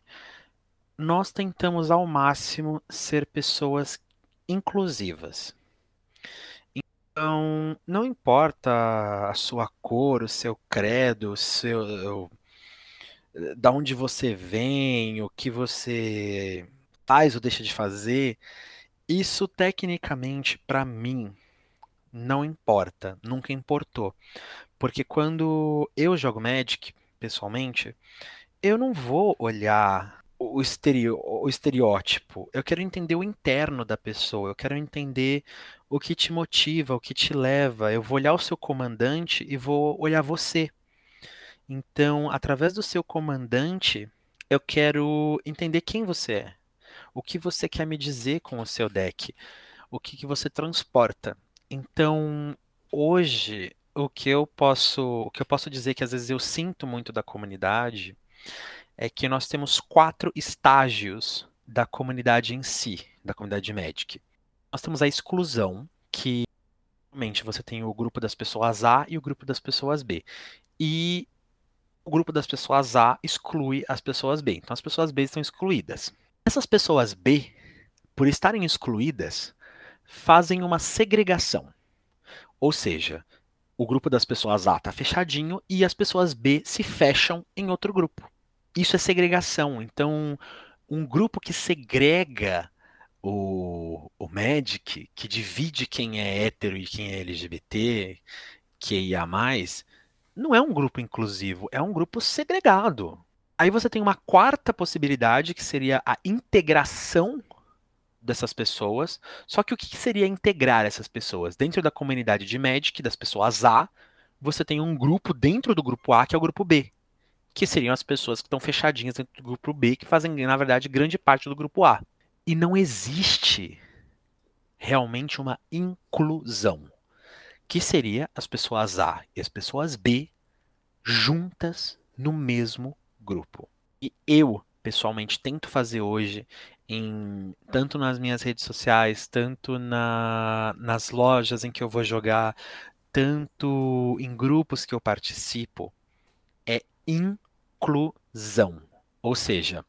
nós tentamos ao máximo ser pessoas inclusivas. Então, não importa a sua cor, o seu credo, o seu, da onde você vem, o que você faz ou deixa de fazer, isso tecnicamente, para mim, não importa, nunca importou. Porque quando eu jogo Magic, pessoalmente, eu não vou olhar o, estereo, o estereótipo. Eu quero entender o interno da pessoa. Eu quero entender o que te motiva, o que te leva. Eu vou olhar o seu comandante e vou olhar você. Então, através do seu comandante, eu quero entender quem você é. O que você quer me dizer com o seu deck? O que, que você transporta? Então, hoje, o que eu posso, o que eu posso dizer que às vezes eu sinto muito da comunidade é que nós temos quatro estágios da comunidade em si, da comunidade Magic. Nós temos a exclusão, que realmente você tem o grupo das pessoas A e o grupo das pessoas B. E o grupo das pessoas A exclui as pessoas B. Então as pessoas B estão excluídas. Essas pessoas B, por estarem excluídas, fazem uma segregação. Ou seja, o grupo das pessoas A está fechadinho e as pessoas B se fecham em outro grupo. Isso é segregação. Então, um grupo que segrega o, o Magic, que divide quem é hétero e quem é LGBT, que ia mais, não é um grupo inclusivo, é um grupo segregado. Aí você tem uma quarta possibilidade, que seria a integração dessas pessoas. Só que o que seria integrar essas pessoas? Dentro da comunidade de Magic, das pessoas A, você tem um grupo dentro do grupo A, que é o grupo B. Que seriam as pessoas que estão fechadinhas dentro do grupo B, que fazem, na verdade, grande parte do grupo A. E não existe realmente uma inclusão, que seria as pessoas A e as pessoas B juntas no mesmo grupo. E eu, pessoalmente, tento fazer hoje em tanto nas minhas redes sociais, tanto na, nas lojas em que eu vou jogar, tanto em grupos que eu participo, é inclusão. Ou seja,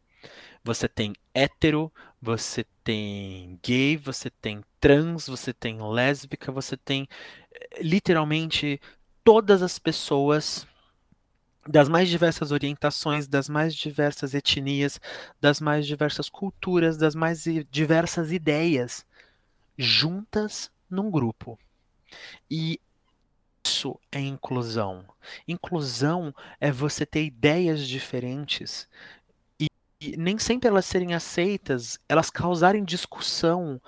você tem hétero, você tem gay, você tem trans, você tem lésbica, você tem eh, literalmente todas as pessoas das mais diversas orientações, das mais diversas etnias, das mais diversas culturas, das mais diversas ideias juntas num grupo. E isso é inclusão. Inclusão é você ter ideias diferentes e, nem sempre elas serem aceitas, elas causarem discussão,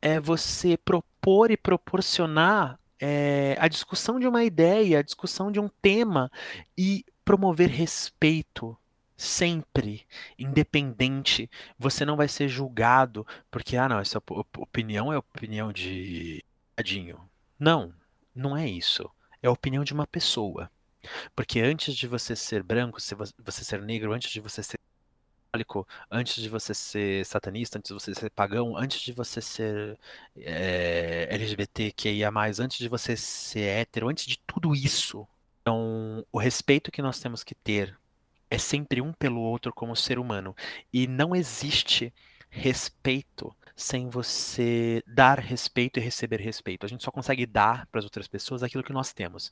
é você propor e proporcionar é, a discussão de uma ideia, a discussão de um tema e promover respeito sempre, independente. Você não vai ser julgado porque, ah, não, essa opinião é opinião de tadinho. Não, não é isso. É a opinião de uma pessoa. Porque antes de você ser branco, se você ser negro, antes de você ser católico, antes de você ser satanista, antes de você ser pagão, antes de você ser é, LGBTQIA+, antes de você ser hétero, antes de tudo isso, então, o respeito que nós temos que ter é sempre um pelo outro como ser humano. E não existe respeito sem você dar respeito e receber respeito. A gente só consegue dar para as outras pessoas aquilo que nós temos.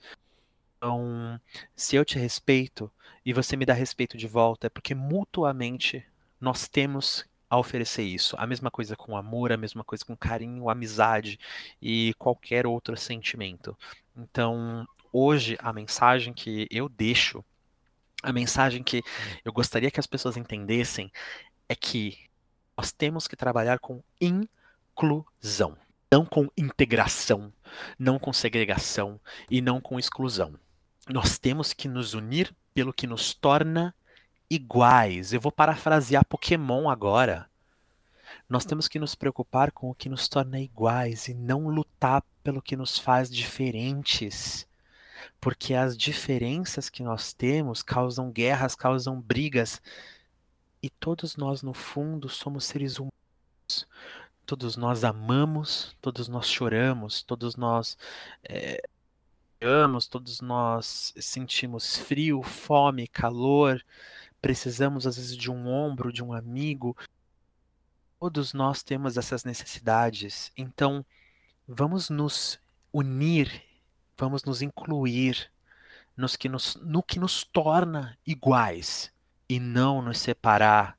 Então, se eu te respeito e você me dá respeito de volta, é porque mutuamente nós temos a oferecer isso. A mesma coisa com amor, a mesma coisa com carinho, amizade e qualquer outro sentimento. Então, hoje a mensagem que eu deixo, a mensagem que eu gostaria que as pessoas entendessem é que nós temos que trabalhar com inclusão, não com integração, não com segregação e não com exclusão. Nós temos que nos unir pelo que nos torna iguais. Eu vou parafrasear Pokémon agora. Nós temos que nos preocupar com o que nos torna iguais e não lutar pelo que nos faz diferentes porque as diferenças que nós temos causam guerras, causam brigas, e todos nós, no fundo, somos seres humanos. Todos nós amamos, todos nós choramos, todos nós é, amamos, todos nós sentimos frio, fome, calor, precisamos às vezes de um ombro, de um amigo. Todos nós temos essas necessidades. Então, vamos nos unir vamos nos incluir nos que nos, no que nos torna iguais e não nos separar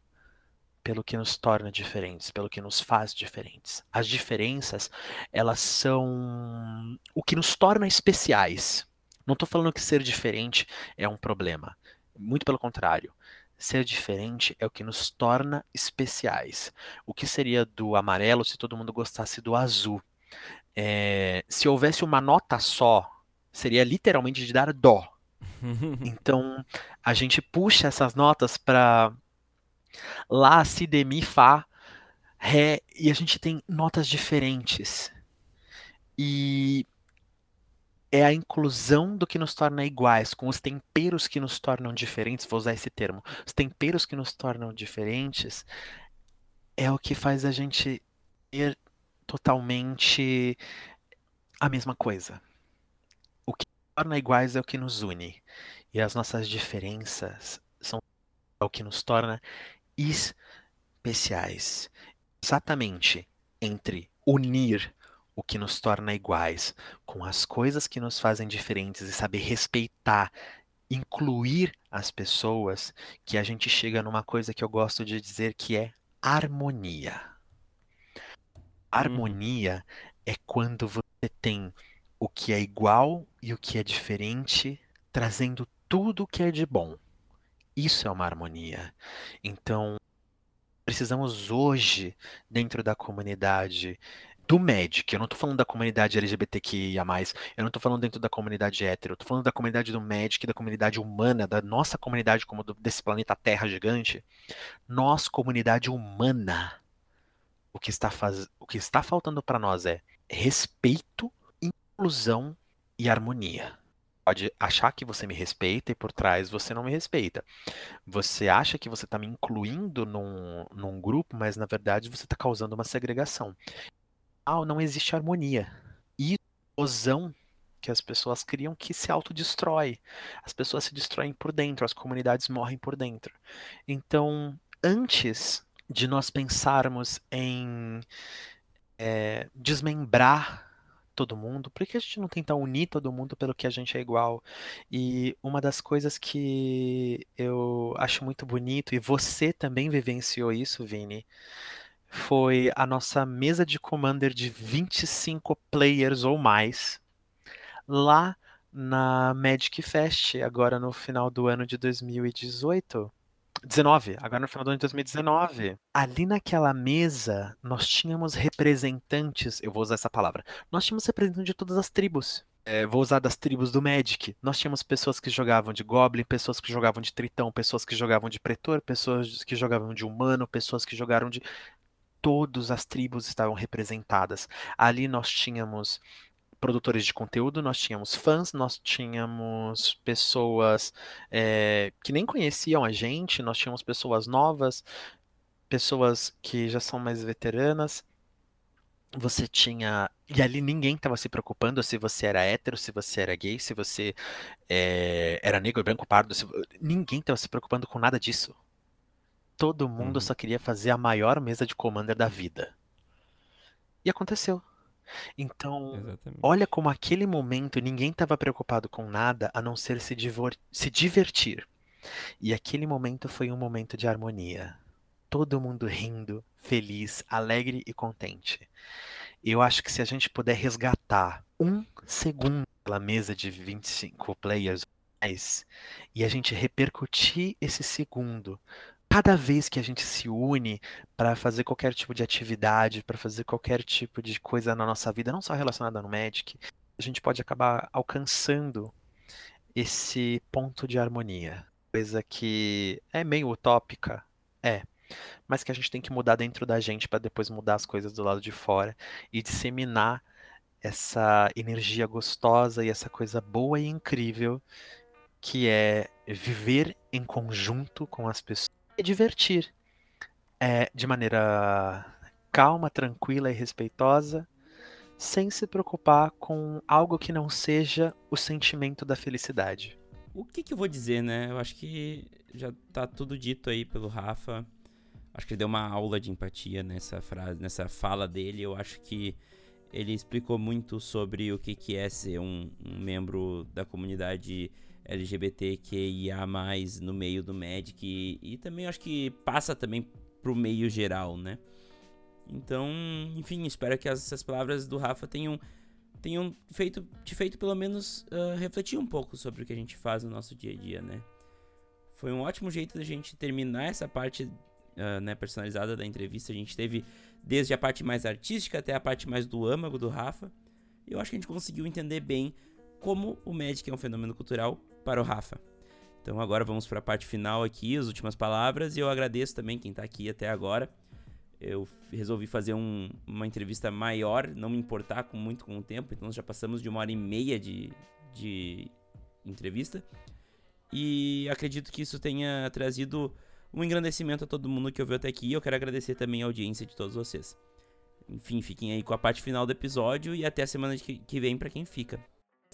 pelo que nos torna diferentes, pelo que nos faz diferentes. As diferenças, elas são o que nos torna especiais. Não estou falando que ser diferente é um problema. Muito pelo contrário. Ser diferente é o que nos torna especiais. O que seria do amarelo se todo mundo gostasse do azul? É, se houvesse uma nota só, seria literalmente de dar dó. [laughs] então, a gente puxa essas notas para Lá, Si, De, Mi, Fá, Ré, e a gente tem notas diferentes. E é a inclusão do que nos torna iguais, com os temperos que nos tornam diferentes, vou usar esse termo. Os temperos que nos tornam diferentes é o que faz a gente ter totalmente a mesma coisa. O que nos torna iguais é o que nos une. E as nossas diferenças são o que nos torna especiais. Exatamente entre unir o que nos torna iguais com as coisas que nos fazem diferentes e saber respeitar, incluir as pessoas, que a gente chega numa coisa que eu gosto de dizer que é harmonia. Harmonia é quando você tem o que é igual e o que é diferente, trazendo tudo o que é de bom. Isso é uma harmonia. Então, precisamos hoje, dentro da comunidade do MEDIC, eu não estou falando da comunidade LGBTQIA+, eu não estou falando dentro da comunidade hétero, eu tô falando da comunidade do MEDIC, da comunidade humana, da nossa comunidade como do, desse planeta Terra gigante. Nós, comunidade humana, o que está, faz... o que está faltando para nós é respeito, inclusão e harmonia pode achar que você me respeita e por trás você não me respeita. Você acha que você está me incluindo num, num grupo, mas na verdade você está causando uma segregação. Ah, não existe harmonia. E explosão que as pessoas criam que se autodestrói. As pessoas se destroem por dentro, as comunidades morrem por dentro. Então, antes de nós pensarmos em é, desmembrar todo mundo? Por que a gente não tenta unir todo mundo pelo que a gente é igual? E uma das coisas que eu acho muito bonito, e você também vivenciou isso, Vini, foi a nossa mesa de Commander de 25 players ou mais, lá na Magic Fest, agora no final do ano de 2018. 19, agora no final do ano de 2019. Ali naquela mesa, nós tínhamos representantes, eu vou usar essa palavra, nós tínhamos representantes de todas as tribos. É, vou usar das tribos do Magic. Nós tínhamos pessoas que jogavam de Goblin, pessoas que jogavam de Tritão, pessoas que jogavam de Pretor, pessoas que jogavam de Humano, pessoas que jogaram de. Todas as tribos estavam representadas. Ali nós tínhamos produtores de conteúdo, nós tínhamos fãs, nós tínhamos pessoas é, que nem conheciam a gente, nós tínhamos pessoas novas, pessoas que já são mais veteranas. Você tinha. E ali ninguém estava se preocupando se você era hétero, se você era gay, se você é, era negro, branco, pardo. Se... Ninguém estava se preocupando com nada disso. Todo mundo uhum. só queria fazer a maior mesa de Commander da vida. E aconteceu. Então, Exatamente. olha como aquele momento ninguém estava preocupado com nada a não ser se, se divertir. E aquele momento foi um momento de harmonia. Todo mundo rindo, feliz, alegre e contente. Eu acho que se a gente puder resgatar um segundo pela mesa de 25 players mais, e a gente repercutir esse segundo cada vez que a gente se une para fazer qualquer tipo de atividade, para fazer qualquer tipo de coisa na nossa vida, não só relacionada no Magic, a gente pode acabar alcançando esse ponto de harmonia. Coisa que é meio utópica, é, mas que a gente tem que mudar dentro da gente para depois mudar as coisas do lado de fora e disseminar essa energia gostosa e essa coisa boa e incrível que é viver em conjunto com as pessoas e divertir é, de maneira calma, tranquila e respeitosa, sem se preocupar com algo que não seja o sentimento da felicidade. O que, que eu vou dizer, né? Eu acho que já tá tudo dito aí pelo Rafa. Acho que ele deu uma aula de empatia nessa frase, nessa fala dele. Eu acho que ele explicou muito sobre o que, que é ser um, um membro da comunidade LGBTQIA+, no meio do Magic. E, e também acho que passa também pro meio geral, né? Então, enfim, espero que essas palavras do Rafa tenham, tenham feito, te feito pelo menos uh, refletir um pouco sobre o que a gente faz no nosso dia a dia, né? Foi um ótimo jeito da gente terminar essa parte uh, né, personalizada da entrevista. A gente teve desde a parte mais artística até a parte mais do âmago do Rafa. Eu acho que a gente conseguiu entender bem como o Magic é um fenômeno cultural para o Rafa. Então agora vamos para a parte final aqui, as últimas palavras, e eu agradeço também quem está aqui até agora. Eu resolvi fazer um, uma entrevista maior, não me importar com muito com o tempo, então já passamos de uma hora e meia de, de entrevista. E acredito que isso tenha trazido um engrandecimento a todo mundo que ouviu até aqui. Eu quero agradecer também a audiência de todos vocês. Enfim, fiquem aí com a parte final do episódio e até a semana que vem para quem fica.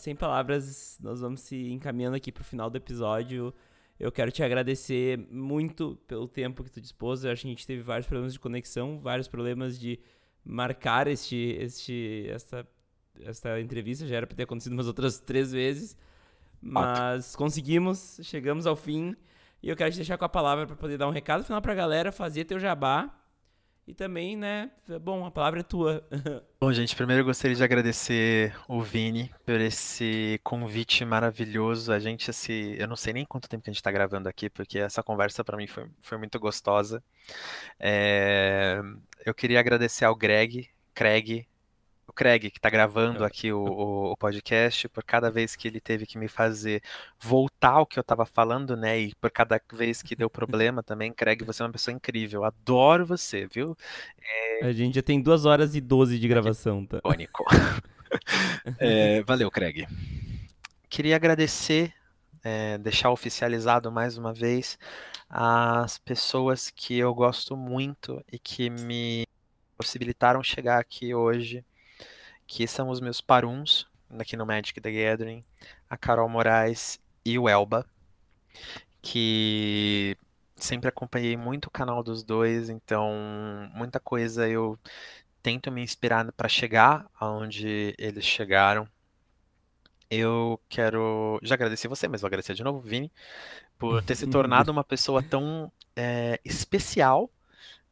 Sem palavras, nós vamos se encaminhando aqui pro final do episódio. Eu quero te agradecer muito pelo tempo que tu dispôs. Eu acho que a gente teve vários problemas de conexão, vários problemas de marcar este, este, esta, esta entrevista. Já era para ter acontecido umas outras três vezes. Mas conseguimos, chegamos ao fim. E eu quero te deixar com a palavra para poder dar um recado final para a galera, fazer teu jabá. E também, né, bom, a palavra é tua. [laughs] bom, gente, primeiro eu gostaria de agradecer o Vini por esse convite maravilhoso. A gente, esse, eu não sei nem quanto tempo que a gente está gravando aqui, porque essa conversa para mim foi, foi muito gostosa. É, eu queria agradecer ao Greg, Craig, o Craig, que está gravando aqui o, o, o, podcast, por cada vez que ele teve que me fazer voltar ao que eu estava falando, né? E por cada vez que deu problema também, Craig, você é uma pessoa incrível. Adoro você, viu? É... A gente já tem duas horas e 12 de gravação, tá? Icônico. [laughs] [laughs] é, valeu, Craig. Queria agradecer, é, deixar oficializado mais uma vez as pessoas que eu gosto muito e que me possibilitaram chegar aqui hoje que são os meus paruns aqui no Magic the Gathering, a Carol Moraes e o Elba, que sempre acompanhei muito o canal dos dois, então muita coisa eu tento me inspirar para chegar aonde eles chegaram. Eu quero já agradecer você, mas vou agradecer de novo, Vini, por ter se tornado [laughs] uma pessoa tão é, especial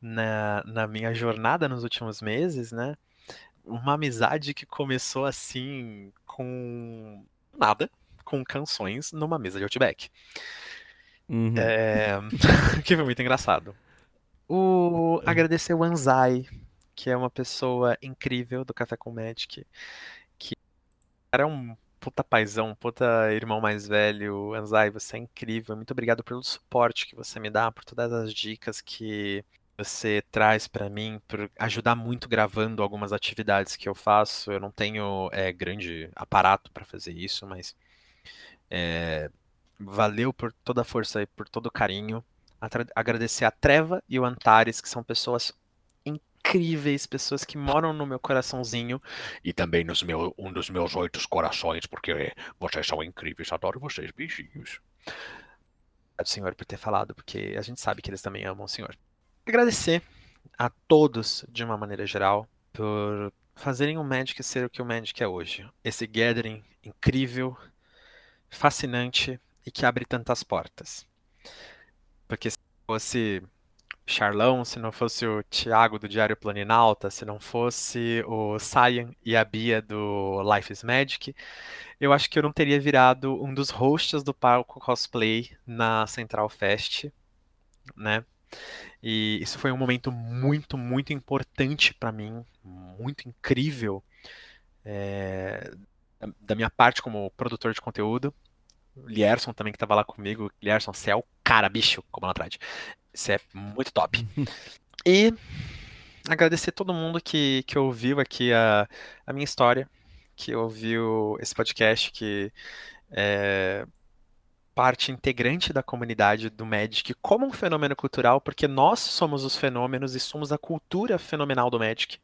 na, na minha jornada nos últimos meses, né? Uma amizade que começou assim com nada, com canções numa mesa de Outback. Uhum. É... [laughs] que foi muito engraçado. O... Agradecer o Anzai, que é uma pessoa incrível do Café com Magic, que era um puta paizão, puta irmão mais velho. Anzai, você é incrível. Muito obrigado pelo suporte que você me dá, por todas as dicas que você traz para mim por ajudar muito gravando algumas atividades que eu faço. Eu não tenho é, grande aparato para fazer isso, mas é, valeu por toda a força e por todo o carinho. Agradecer a Treva e o Antares, que são pessoas incríveis, pessoas que moram no meu coraçãozinho. E também nos meu, um dos meus oito corações, porque vocês são incríveis, adoro vocês, bichinhos. Obrigado, senhor, por ter falado, porque a gente sabe que eles também amam o senhor agradecer a todos, de uma maneira geral, por fazerem o Magic ser o que o Magic é hoje. Esse gathering incrível, fascinante e que abre tantas portas. Porque se fosse Charlão, se não fosse o Thiago do Diário Planinalta, se não fosse o Cyan e a Bia do Life is Magic, eu acho que eu não teria virado um dos hosts do palco cosplay na Central Fest, né? E isso foi um momento muito, muito importante para mim, muito incrível é, da minha parte como produtor de conteúdo. Lierson também que estava lá comigo. Lierson, você é o cara, bicho, como ela trade. Você é muito top. [laughs] e agradecer todo mundo que, que ouviu aqui a, a minha história, que ouviu esse podcast, que é, parte integrante da comunidade do Magic como um fenômeno cultural, porque nós somos os fenômenos e somos a cultura fenomenal do Magic.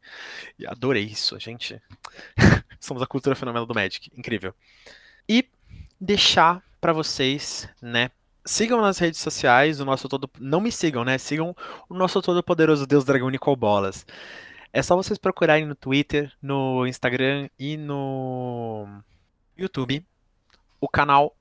E adorei isso, gente. [laughs] somos a cultura fenomenal do Magic, incrível. E deixar para vocês, né, sigam nas redes sociais o nosso todo. Não me sigam, né? Sigam o nosso todo poderoso Deus Dragão Nicol Bolas. É só vocês procurarem no Twitter, no Instagram e no YouTube o canal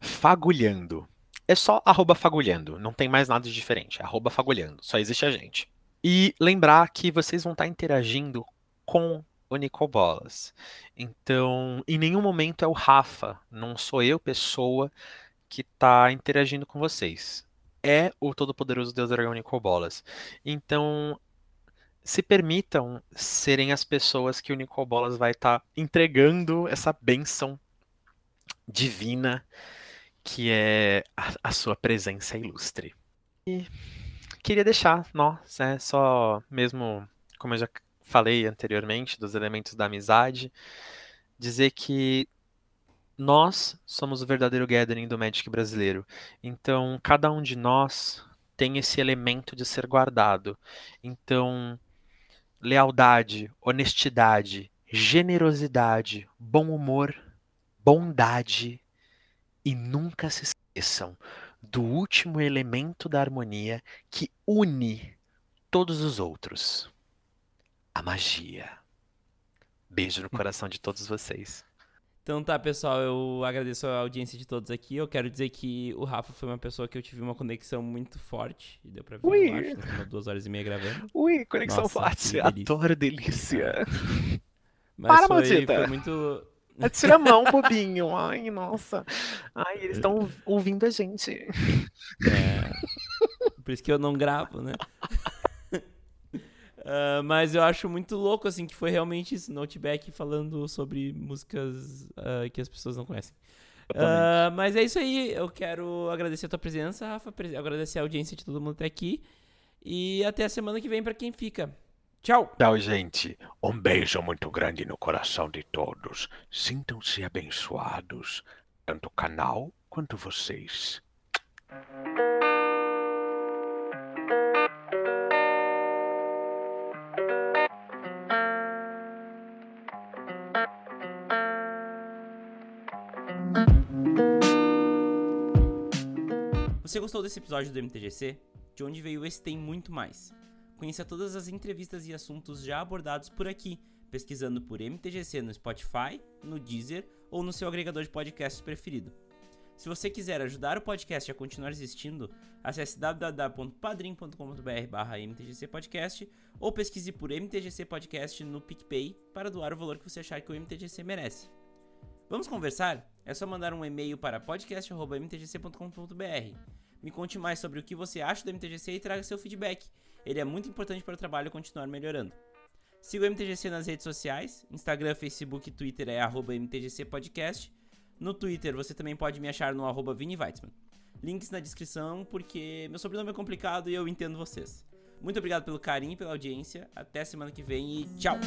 Fagulhando. é só arroba fagulhando, não tem mais nada de diferente, é arroba fagulhando, só existe a gente. E lembrar que vocês vão estar interagindo com o Nicobolas. Então, em nenhum momento é o Rafa, não sou eu, pessoa, que está interagindo com vocês. É o Todo-Poderoso Deus Dragão Nicobolas. Então, se permitam serem as pessoas que o Nicobolas vai estar tá entregando essa bênção divina que é a, a sua presença ilustre. E queria deixar, nós, né, só mesmo, como eu já falei anteriormente, dos elementos da amizade, dizer que nós somos o verdadeiro gathering do Magic brasileiro. Então, cada um de nós tem esse elemento de ser guardado. Então, lealdade, honestidade, generosidade, bom humor, bondade e nunca se esqueçam do último elemento da harmonia que une todos os outros: a magia. Beijo no [laughs] coração de todos vocês. Então tá, pessoal, eu agradeço a audiência de todos aqui. Eu quero dizer que o Rafa foi uma pessoa que eu tive uma conexão muito forte. E deu pra ver, Ui. eu acho, duas horas e meia gravando. Ui, conexão Nossa, forte. Adoro delícia. Mas Para, foi, foi muito... Tira a mão, bobinho. Ai, nossa. Ai, eles estão ouvindo a gente. É. Por isso que eu não gravo, né? Uh, [laughs] mas eu acho muito louco, assim, que foi realmente isso, Noteback falando sobre músicas uh, que as pessoas não conhecem. Uh, mas é isso aí, eu quero agradecer a tua presença, Rafa, agradecer a audiência de todo mundo até aqui. E até a semana que vem para quem fica. Tchau! Tchau, gente. Um beijo muito grande no coração de todos. Sintam-se abençoados, tanto o canal quanto vocês. Você gostou desse episódio do MTGC? De onde veio esse tem muito mais. Conheça todas as entrevistas e assuntos já abordados por aqui, pesquisando por MTGC no Spotify, no Deezer ou no seu agregador de podcasts preferido. Se você quiser ajudar o podcast a continuar existindo, acesse www.padrim.com.br mtgcpodcast ou pesquise por MTGC Podcast no PicPay para doar o valor que você achar que o MTGC merece. Vamos conversar? É só mandar um e-mail para podcast.mtgc.com.br me conte mais sobre o que você acha do MTGC e traga seu feedback. Ele é muito importante para o trabalho continuar melhorando. Siga o MTGC nas redes sociais, Instagram, Facebook e Twitter é arroba MTGC Podcast. No Twitter você também pode me achar no arroba Vini. Links na descrição, porque meu sobrenome é complicado e eu entendo vocês. Muito obrigado pelo carinho e pela audiência. Até semana que vem e tchau!